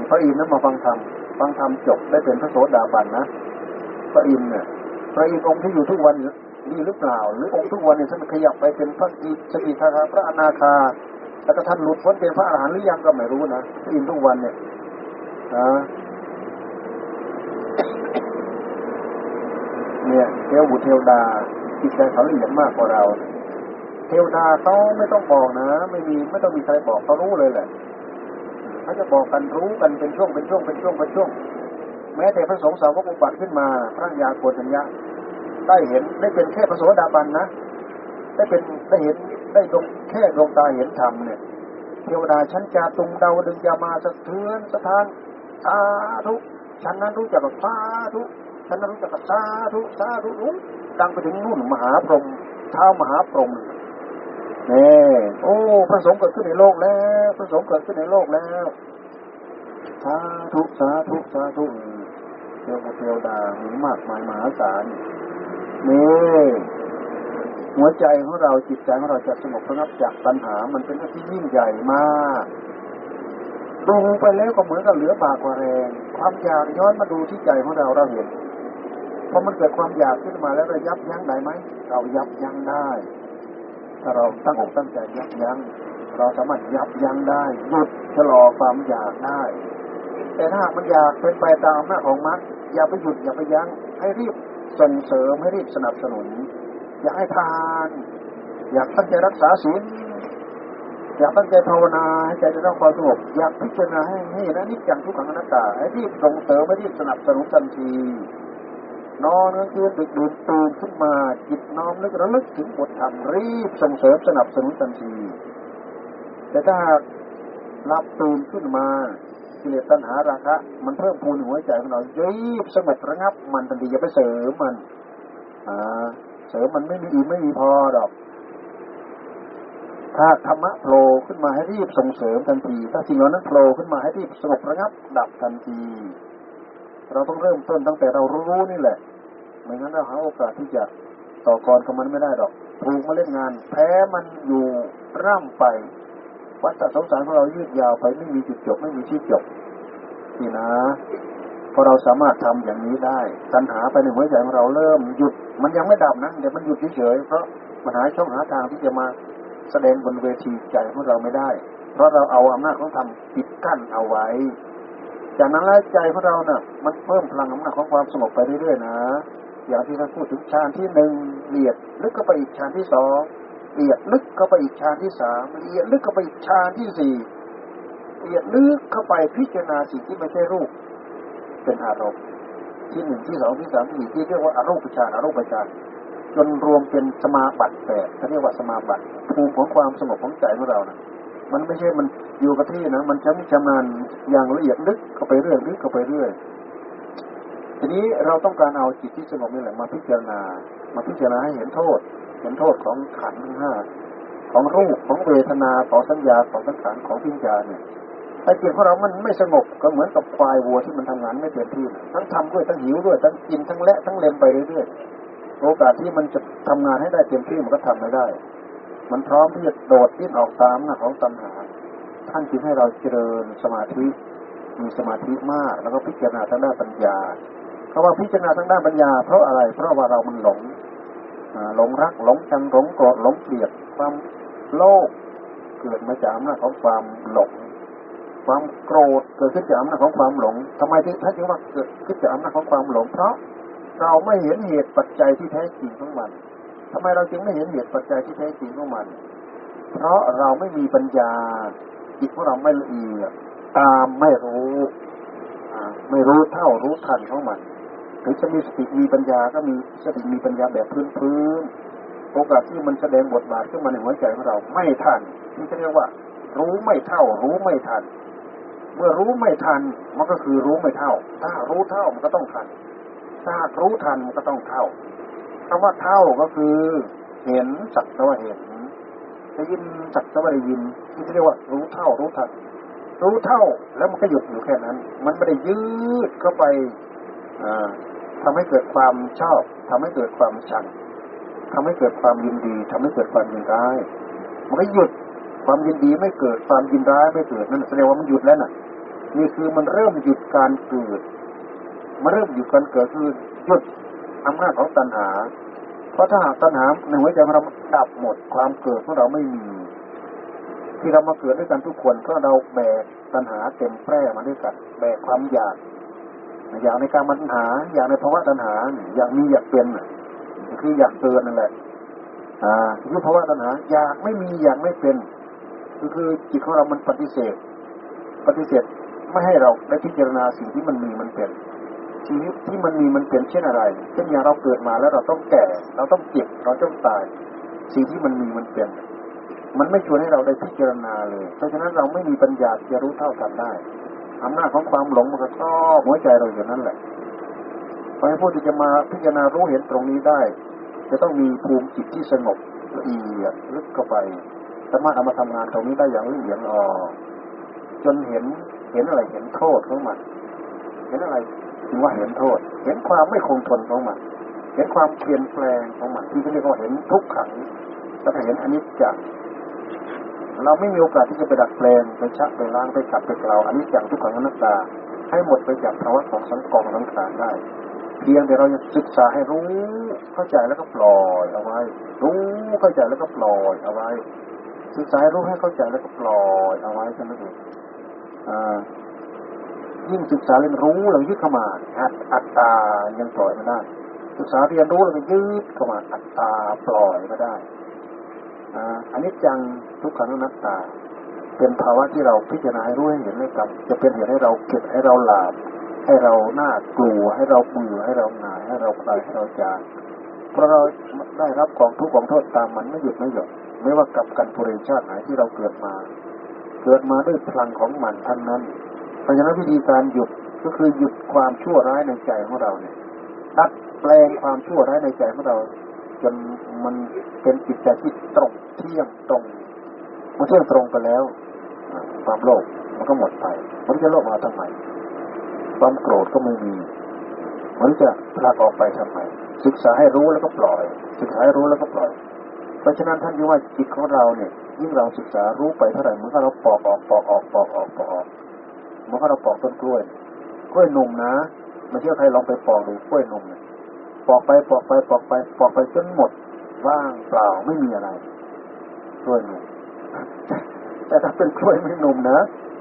พระอินทร์นั้นมาฟังธรรมฟังธรรมจบได้เป็นพระโสดาบันนะพระอินทร์เนี่ยพระอินทร์องค์ที่อยู่ทุกวัน ดีหรือเปล่า หรือองค์ทุกวันเนี่ยท่านขยับไปเป็นพระกีสกิทาคาพระอนาคา แล้วก็ท่านหลุดพ้นเป็นพระอรหันต์หรือยังก็ไม่รู้นะอินทุกวันเนี่ยนะเนี่ยเทวบุตรเทวดาจิตใจเขาละเอียดมากกว่าเรา เทวดาเขาไม่ต้องบอกนะ ไม่มีไม่ต้องมีใครบอกเขารู้เลยแหละเขาจะบอกกันรู้กันเป็นช่วงเป็นช่วงเป็นช่วงเป็นช่วง แม้แต่พระสงฆ์สาวกอุบัติขึ้นมา พระยาโกฏัญญา ได้เห็นได้เป็นแค่พระโสดาบันนะได้เป็นได้เห็นได้ดวงแค่ดวงตาเห็นธรรมเนี่ยเทวดาชั้นจาตุงเดาดึงยามาสะเทือนสถานสาธุฉันนั้นรู้จักกับสาธุฉันนั้นรู้จักกับสาธุสาธุดังไปถึงนู่นมหาพรหมเท้ามหาพรหมเนี่ยโอ้พระสงฆ์เกิดขึ้นในโลกแล้วพระสงฆ์เกิดขึ้นในโลกแล้วสาธุสาธุสาธุเทวเทวดามีมากมายมหาศาล นี่หัวใจของเราจิตใจของเราจะสงบระงับจากปัญหา มันเป็นที่ยิ่งใหญ่มากดูไปแล้วก็เหมือนกับเหลือบากกว่าแรง ความอยากย้อนมาดูที่ใจของเราเราเห็นพอมันเกิดความอยากขึ้นมาแล้วเรายับยั้งได้ไหมเรายับยั้งได้ถ้าเราตั้งอกตั้งใจยับยั้งเราสามารถยับยั้งได้หยุดชะลอความอยากได้ แต่ถ้ามันอยากเป็นไปตามหน้าของมัดอย่าไปหยุดอย่าไปยั้งให้รีบ ส่งเสริมให้รีบสนับสนุน อยากให้ทาน อยากตั้งใจรักษาศีลอยากตั้งใจภาวนาให้ใจได้รับความสงบอยากพิจารณาให้ให้นะนิจังทุกขังอนัตตาให้รีบส่งเสริมให้รีบสนับสนุนทันทีนอนกลางคืนดึกดื่นตื่นขึ้นมาจิตน้อมนึกระลึกถึงบทธรรมรีบส่งเสริมสนับสนุนทันทีแต่ถ้าหลับตื่นขึ้นมา กิเลสตัณหาราคะ มันเพิ่มพูนหัวใจของเราเยีบสงบระงับ มันทันทีอย่าไปเสริมมันอ่าเสริมมันไม่มีอีไม่มีพอดอก ถ้าธรรมะโผล่ขึ้นมาให้รีบส่งเสริมทันที ถ้าสิ่งเหล่านั้นโผล่ขึ้นมาให้รีบสงบระงับ ดับทันที เราต้องเริ่มต้นตั้งแต่เรารู้นี่แหละ ไม่งั้นเราหาโอกาสที่จะต่อกรกับมันไม่ได้ดอกถูกมาเล่นงาน แพ้มันอยู่ร่ำไป วัฏสงสารของเรายืดยาวไปไม่มีจุดจบไม่มีที่จบนี่นะพอเราสามารถทำอย่างนี้ได้ตัณหาไปในหัวใจของเราเริ่มหยุด มันยังไม่ดับนะเดี๋ยวมันหยุดเฉยๆเพราะมันหาช่องหาทางที่จะมาแสดงบนเวทีใจของเราไม่ได้ เพราะเราเอาอำนาจของธรรมปิดกั้นเอาไว้ จากนั้นแล้วใจของเราเนี่ยมันเพิ่มพลังอำนาจของความสงบไปเรื่อยๆนะ อย่างที่ท่านพูดถึงฌานที่หนึ่งเลียดลึกก็ไปอีกฌานที่สอง ละเลียดลึกเข้าไปอีกฌานที่สามละเลียดลึกเข้าไปอีกฌานที่สี่ละเลียดลึกเข้าไปพิจารณาสิ่งที่ไม่ใช่รูป เป็นอารมณ์ที่หนึ่งที่สองที่สามที่สี่ที่เรียกว่าอารูปฌานอารูปฌานจนรวมเป็นสมาบัติแปดเขาเรียกว่าสมาบัติภูมิของความสงบของใจของเรานะมันไม่ใช่มันอยู่กับที่นะมันจะมีชำนาญอย่างละเอียดลึกเข้าไปเรื่อยลึกเข้าไปเรื่อยทีนี้เราต้องการเอาจิตที่สงบนี่แหละมาพิจารณา มาพิจารณาให้เห็นโทษ็นโทษของขันธ์ทั้งห้าของรูปของเวทนาของสัญญาของสังขารของพิญญาเนี่ยถ้าจิตของเรามันไม่สงบก็เหมือนกับควายวัวที่มันทำงานไม่เต็มที่ทั้งทำด้วยทั้งหิวด้วยทั้งกินทั้งและทั้งเล็มไปเรื่อยๆโอกาสที่มันจะทำงานให้ได้เต็มที่มันก็ทำไม่ได้ มันพร้อมที่จะโดดดิ้นออกตามหน้าของตัณหาท่านจึงให้เราเจริญสมาธิมีสมาธิมาก แล้วก็พิจารณาทางด้านปัญญาเพราะว่าพิจารณาทางด้านปัญญา เพราะอะไรเพราะว่าเรามันหลง หลงรักหลงชังหลงโกรธหลงเกลียดความโลภเกิดมาจากอำนาจของความหลงความโกรธเกิดขึ้นจากอำนาจของความหลงทำไมถึงท่านจึงว่าเกิดขึ้นจากอำนาจของความหลง เพราะเราไม่เห็นเหตุปัจจัยที่แท้จริงของมันทำไมเราจึงไม่เห็นเหตุปัจจัยที่แท้จริงของมัน เพราะเราไม่มีปัญญาจิตของเราไม่ละเอียดตามไม่รู้ ไม่รู้เท่ารู้ทันของมัน ถึงจะมีสติมีปัญญาก็มีสติมีปัญญาแบบพื้นพื้นโอกาสที่มันแสดงบทบาทขึ้นมาในหัวใจของเราไม่ทันนี่เรียกว่า รู้ไม่เท่า รู้ไม่ทัน เมื่อรู้ไม่ทันมันก็คือรู้ไม่เท่า ถ้ารู้เท่ามันก็ต้องทัน ถ้ารู้ทันมันก็ต้องเท่าคำว่าเท่าก็คือ เห็นจักแต่ว่าเห็นได้ยินจักแต่ว่าได้ยินที่เรียกว่า รู้เท่า รู้ทันรู้เท่าแล้วมันก็หยุดอยู่แค่นั้น มันไม่ได้ยืดเข้าไป ทำให้เกิดความชอบทำให้เกิดความชังทำให้เกิดความยินดีทำให้เกิดความยินร้ายมันก็หยุดความยินดีไม่เกิดความยินร้ายไม่เกิดนั่นแสดงว่ามันหยุดแล้วน่ะนี่คือมันเริ่มหยุดการเกิดมันเริ่มหยุดการเกิดคือหยุดอำนาจของตัณหา เพราะถ้าหากตัณหาในหัวใจของเราดับหมดความเกิดของเราไม่มี ที่เรามาเกิดด้วยกันทุกคนเพราะเราแบกตัณหาเต็มแพร่มาด้วยกันแบกความอยาก อยากในการมันหา อยากในภาวะตัณหา อยากมีอยากเป็นคืออยากเกินนั่นแหละ อ่าคือภาวะตัณหา อยากไม่มีอยากไม่เป็นคือคือจิตของเรามันปฏิเสธ ปฏิเสธไม่ให้เราได้พิจารณาสิ่งที่มันมีมันเป็นชีวิตที่มันมีมันเป็นเช่นอะไร เช่นอย่างเราเกิดมาแล้วเราต้องแก่ เราต้องเจ็บ เราต้องตาย สิ่งที่มันมีมันเป็น มันไม่ชวนให้เราได้พิจารณาเลย เพราะฉะนั้นเราไม่มีปัญญาจะรู้เท่าทันได้ อำนาจของความหลงมันก็ครอบหัวใจเราอยู่นั่นแหละพอให้ผู้ที่จะมาพิจารณารู้เห็นตรงนี้ได้ จะต้องมีภูมิจิตที่สงบละเอียดลึกเข้าไปสามารถเอามาทำงานตรงนี้ได้อย่างละเอียดอ่อจนเห็นเห็นอะไรเห็นโทษของมัน เห็นอะไรถึงว่าเห็นโทษ เห็นความไม่คงทนของมันเห็นความเปลี่ยนแปลงของมันที่เรียกว่าเห็นทุกขังแล้วก็เห็นอนิจจ์ เราไม่มีโอกาสที่จะไปดัดแปลงไปชักไปล้างไปขับไปเกลาอันนี้อย่างทุกขังอนัตตา ให้หมดไปจากภาวะของสังกองสังขารได้ เพียงแต่เราจะศึกษาให้รู้เข้าใจแล้วก็ปล่อยเอาไว้ รู้เข้าใจแล้วก็ปล่อยเอาไว้ ศึกษารู้ให้เข้าใจแล้วก็ปล่อยเอาไว้ใช่ไหมครับยิ่งศึกษาเรียนรู้เรายึดเข้ามาอัตอัตตายังปล่อยไม่ได้ศึกษาเรียนรู้เรายึดเข้ามาอัตตาปล่อยไม่ได้ อันนี้จังทุกขังนัตตา เป็นภาวะที่เราพิจารณาให้รู้ให้เห็นเลยครับ จะเป็นเหตุให้เราเก็บให้เราหลาบให้เราหน้ากลัวให้เราเบื่อให้เราหน่ายให้เราคลายให้เราจางเพราะเราได้รับของทุกข์ของโทษตามมันไม่หยุดไม่หย่อนไม่ว่ากับกันปุริชาติไหนที่เราเกิดมา เกิดมาด้วยพลังของมันท่านนั้นเพราะฉะนั้นวิธีการหยุดก็คือหยุดความชั่วร้ายในใจของเราเนี่ยดัดแปลงความชั่วร้ายในใจของเรา จนมันเป็นจิตใจที่ตรงเที่ยงตรงเมื่อเที่ยงตรงไปแล้ว ความโลภมันก็หมดไปมันจะโลภมาทำไมความโกรธก็ไม่มีมันจะพลากออกไปทำไมศึกษาให้รู้แล้วก็ปล่อย ศึกษาให้รู้แล้วก็ปล่อย เพราะฉะนั้นท่านยึดว่าจิตของเราเนี่ยยิ่งเราศึกษารู้ไปเท่าไหร่เมื่อเราปอกออกปอกออกปอกออกปอกออกเมื่อเราปอกต้นกล้วยกล้วยหนุ่มนะไม่เชื่อใครลองไปปอกดูกล้วยหนุ่มเนี่ย ปอกไปปอกไปปอกไปปอกไปจนหมดว่างเปล่าไม่มีอะไรกล้วยนุ่มแต่ถ้าเป็นกล้วยไม่นุ่มนะ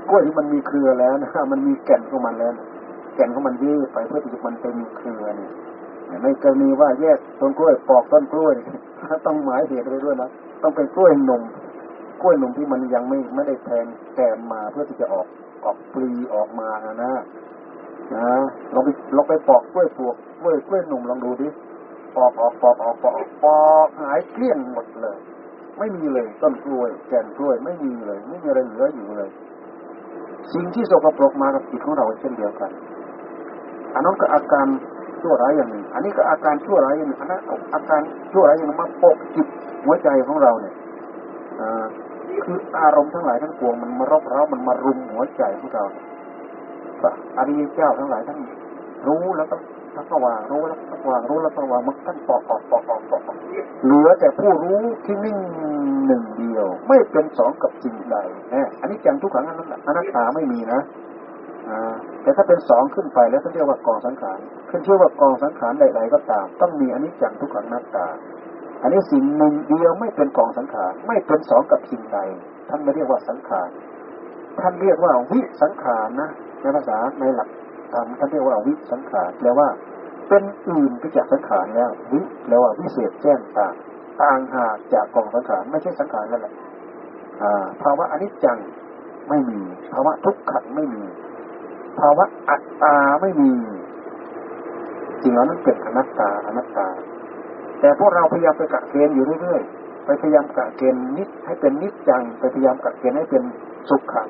กล้วยที่มันมีเครือแล้วนะมันมีแก่นของมันแล้วแก่นของมันยืดไปเพื่อที่มันเป็นเครือเนี่ยไม่เคยมีว่าแยกต้นกล้วยปอกต้นกล้วยต้องหมายเหตุไปด้วยนะต้องเป็นกล้วยหนุ่มกล้วยหนุ่มที่มันยังไม่ไม่ได้แทงแกนมาเพื่อที่จะออกออกปลีออกมานะนะ ลองไปลองไปปอกกล้วยปลวกกล้วยกล้วยหนุ่มลองดูดิปอกออกปอกออกปอกปอกหายเกลี้ยงหมดเลย ไม่มีเลยต้นกล้วยแก่นกล้วย ไม่มีเลย ไม่มีอะไรเหลืออยู่เลย สิ่งที่สกปรกมากับจิตของเราเช่นเดียวกันอันนั้นก็อาการชั่วร้ายอย่างหนึ่ง อันนี้ก็อาการชั่วร้ายอย่างหนึ่งอันนั้นอาการชั่วร้ายอย่างหนึ่งมาปกจิตหัวใจของเราเนี่ยคืออารมณ์ทั้งหลายทั้งปวงมันมารบเร้ามันมารุมหัวใจของเรา อริยเจ้าทั้งหลายทั้งรู้แล้วก็ทักว่างรู้แล้วทักวางรู้แล้วทักวางมันท่านปอกออกปอกออกปอกเหลือแต่ผู้รู้ที่นิ่งหนึ่งเดียว ไม่เป็นสองกับสิ่งใดนะอันนี้จังทุกขังอนัตตาไม่มีนะแต่ถ้าเป็นสองขึ้นไปแล้วเขานเรียกว่ากองสังขารขึ้นชื่อว่ากองสังขารใดๆก็ตาม ต้องมีอันนี้จังทุกขังนัตตา อันนี้สิ่งหนึ่งเดียวไม่เป็นกองสังขารไม่เป็นสองกับสิ่งใดท่านไม่เรียกว่าสังขารท่านเรียกว่าวิสังขารนะ ในภาษาในหลักธรรมท่านเรียกว่าวิสังขารแปลว่า เป็นอื่นไปจากสังขารแล้ว วิแปลว่าวิเศษแจ้งต่างต่างหากจากกองสังขารไม่ใช่สังขารนั่นแหละภาวะอนิจจังไม่มี ภาวะทุกขังไม่มี ภาวะอัตตาไม่มีสิ่งเหล่านั้นเป็นอนัตตาอนัตตา แต่พวกเราพยายามไปกะเกณฑ์อยู่เรื่อยๆไปพยายามกะเกณฑ์นิดให้เป็นนิจจังไปพยายามกะเกณฑ์ให้เป็นสุขขัง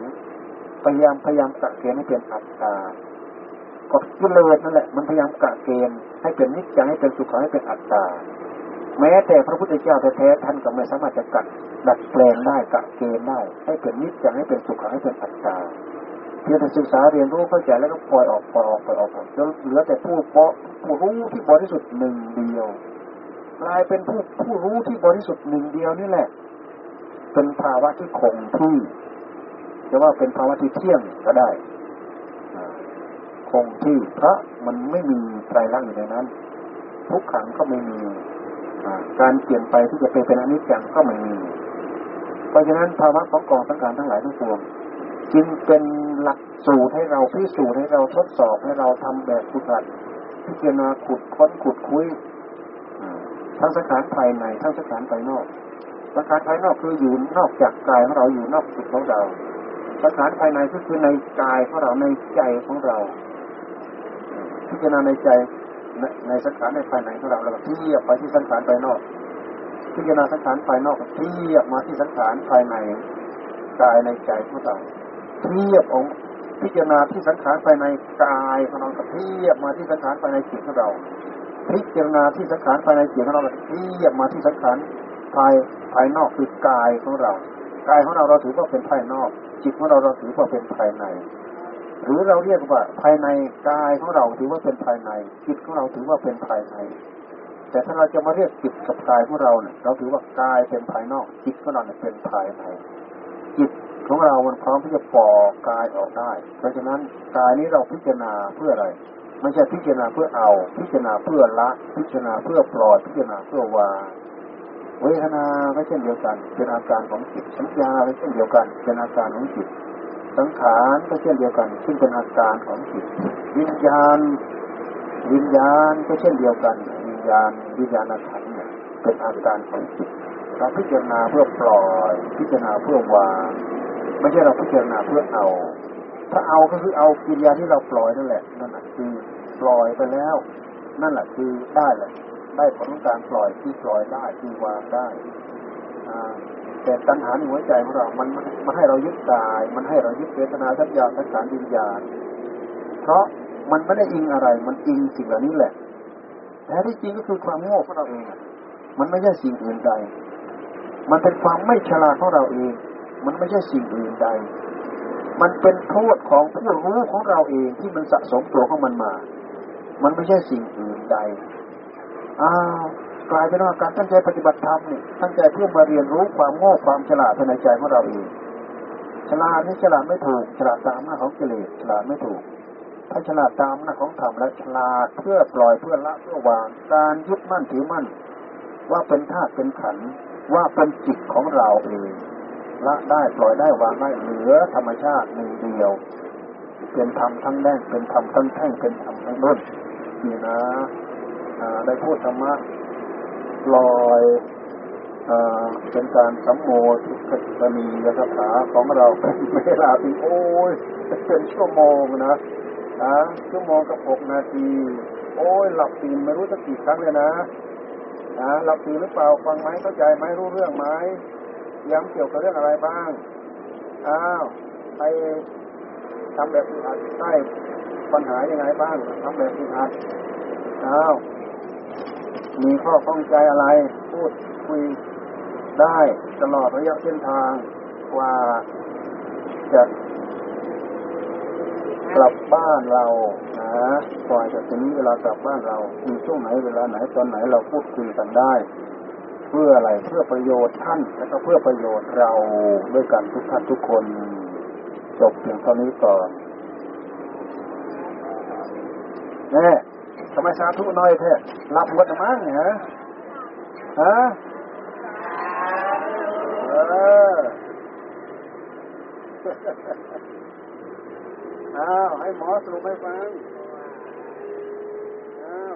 พยายามพยายามกะเกณฑ์ให้เป็นอัตตากดกิเลสนั่นแหละ มันพยายามกะเกณฑ์ให้เป็นนิจจังให้เป็นสุขขังให้เป็นอัตตา แม้แต่พระพุทธเจ้าแท้ๆท่านก็ไม่สามารถจะกัดดัดแปลงได้กะเกณฑ์ได้ ให้เป็นนิจจังให้เป็นสุขขังให้เป็นอัตตาเพียงแต่ศึกษาเรียนรู้เข้าใจแล้วก็ปล่อยออกปล่อยออกปล่อยออกจนเหลือแต่ผู้เพาะผู้รู้ที่บริสุทธิ์หนึ่งเดียวกลายเป็นผู้ผู้รู้ที่บริสุทธิ์หนึ่งเดียวนี่แหละ เป็นภาวะที่คงที่ จะว่าเป็นภาวะที่เที่ยงก็ได้คงที่พระมันไม่มีไตรลักษณ์อยู่ในนั้น ทุกขังก็ไม่มีการเปลี่ยนไปที่จะเป็นเป็นอนิจจังก็ไม่มี เพราะฉะนั้นภาวะของกองสังขารทั้งหลายทั้งปวงจึงเป็นหลักสูตรให้เราพิสูจน์ให้เราทดสอบให้เราทำแบบฝึกหัดพิจารณาขุดค้นขุดคุยทั้งสังขารภายในทั้งสังขารภายนอกสังขารภายนอกคืออยู่นอกจากกายของเราอยู่นอกจิตของเรา สังขารภายในก็คือในกายของเราในใจของเรา พิจารณาในใจในสังขารในภายในของเราแล้วก็เทียบไปที่สังขารภายนอก พิจารณาสังขารภายนอกเทียบมาที่สังขารภายในกายในใจของเราเทียบองพิจารณาที่สังขารภายในกายของเราเทียบมาที่สังขารภายในจิตของเรา พิจารณาที่สังขารภายในจิตของเราเทียบมาที่สังขารภายภายนอกคือกายของเรา กายของเราเราถือว่าเป็นภายนอก จิตของเราเราถือว่าเป็นภายใน หรือเราเรียกว่าภายในกายของเราถือว่าเป็นภายใน จิตของเราถือว่าเป็นภายใน แต่ถ้าเราจะมาเรียกจิตกับกายของเราเนี่ยเราถือว่ากายเป็นภายนอก จิตของเราเนี่ยเป็นภายใน จิตของเรามันพร้อมที่จะปอกกายออกได้ เพราะฉะนั้นกายนี้เราพิจารณาเพื่ออะไรไม่ใช่พิจารณาเพื่อเอา พิจารณาเพื่อละ พิจารณาเพื่อปล่อยพิจารณาเพื่อวาง เวทนาก็เช่นเดียวกัน เป็นอาการของจิตสัญญาก็เช่นเดียวกัน เป็นอาการของจิตสังขารก็เช่นเดียวกัน ซึ่งเป็นอาการของจิตวิญญาณวิญญาณก็เช่นเดียวกัน วิญญาณวิญญาณขันธ์เนี่ยเป็นอาการของจิตเราพิจารณาเพื่อปล่อย พิจารณาเพื่อวางไม่ใช่เราพิจารณาเพื่อเอา ถ้าเอาก็คือเอากิริยาที่เราปล่อยนั่นแหละนั่นแหละคือปล่อยไปแล้ว นั่นแหละคือได้แหละ ได้ผลของการปล่อยที่ปล่อยได้ที่วางได้แต่ตัณหาในหัวใจของเรา มันมันให้เรายึดกาย มันให้เรายึดเวทนาสัญญาสังขารวิญญาณ เพราะมันไม่ได้อิงอะไร มันอิงสิ่งเหล่านี้แหละแท้ที่จริงก็คือความโง่ของเราเอง มันไม่ใช่สิ่งอื่นใด มันเป็นความไม่ฉลาดของเราเอง มันไม่ใช่สิ่งอื่นใด มันเป็นโทษของผู้รู้ของเราเองที่มันสะสมตัวของมันมา มันไม่ใช่สิ่งอื่นใด อ้าวกลายเป็นว่าการตั้งใจปฏิบัติธรรมนี่ตั้งใจเพื่อมาเรียนรู้ความโง่ความฉลาดภายในใจของเราเองฉลาดนี่ฉลาดไม่ถูกฉลาดตามหน้าของกิเลสฉลาดไม่ถูกถ้าฉลาดตามหน้าของธรรมและฉลาดเพื่อปล่อยเพื่อละเพื่อวาง การยึดมั่นถือมั่น ว่าเป็นธาตุเป็นขันว่าเป็นจิตของเราเองละได้ปล่อยได้วางได้เหลือธรรมชาติหนึ่งเดียว เป็นธรรมทั้งแน่นเป็นธรรมทั้งแท่งเป็นธรรมทั้งนุ่นนี่นะ ได้พูดธรรมะลอยเป็นการสัมโมทุกขณียคาถาของเราเป็นเวลาเป็นโอ้ยเป็นชั่วโมงนะนะชั่วโมงกับหกนาที โอ้ยหลับตื่นไม่รู้จะกี่ครั้งเลยนะนะหลับตื่นหรือเปล่าฟังไหมเข้าใจไหมรู้เรื่องไหมย้ำเกี่ยวกับเรื่องอะไรบ้างอ้าวไปทำแบบอาจใต้ปัญหายังไงบ้างทำแบบอาจอ้าว มีข้อข้องใจอะไร พูดคุยได้ตลอดระยะเส้นทางกว่าจะกลับบ้านเรานะกว่าจะถึงเวลากลับบ้านเรามีช่วงไหนเวลาไหนตอนไหนเราพูดคุยกันได้ เพื่ออะไรเพื่อประโยชน์ท่านและก็เพื่อประโยชน์เราด้วยกันทุกท่านทุกคน จบเพียงเท่านี้ก่อนแน่ ทำไมสาธุน้อยแท้รับวัดมั้งฮะฮะเอออ้าวให้หมอสรุปให้ฟังอ้าว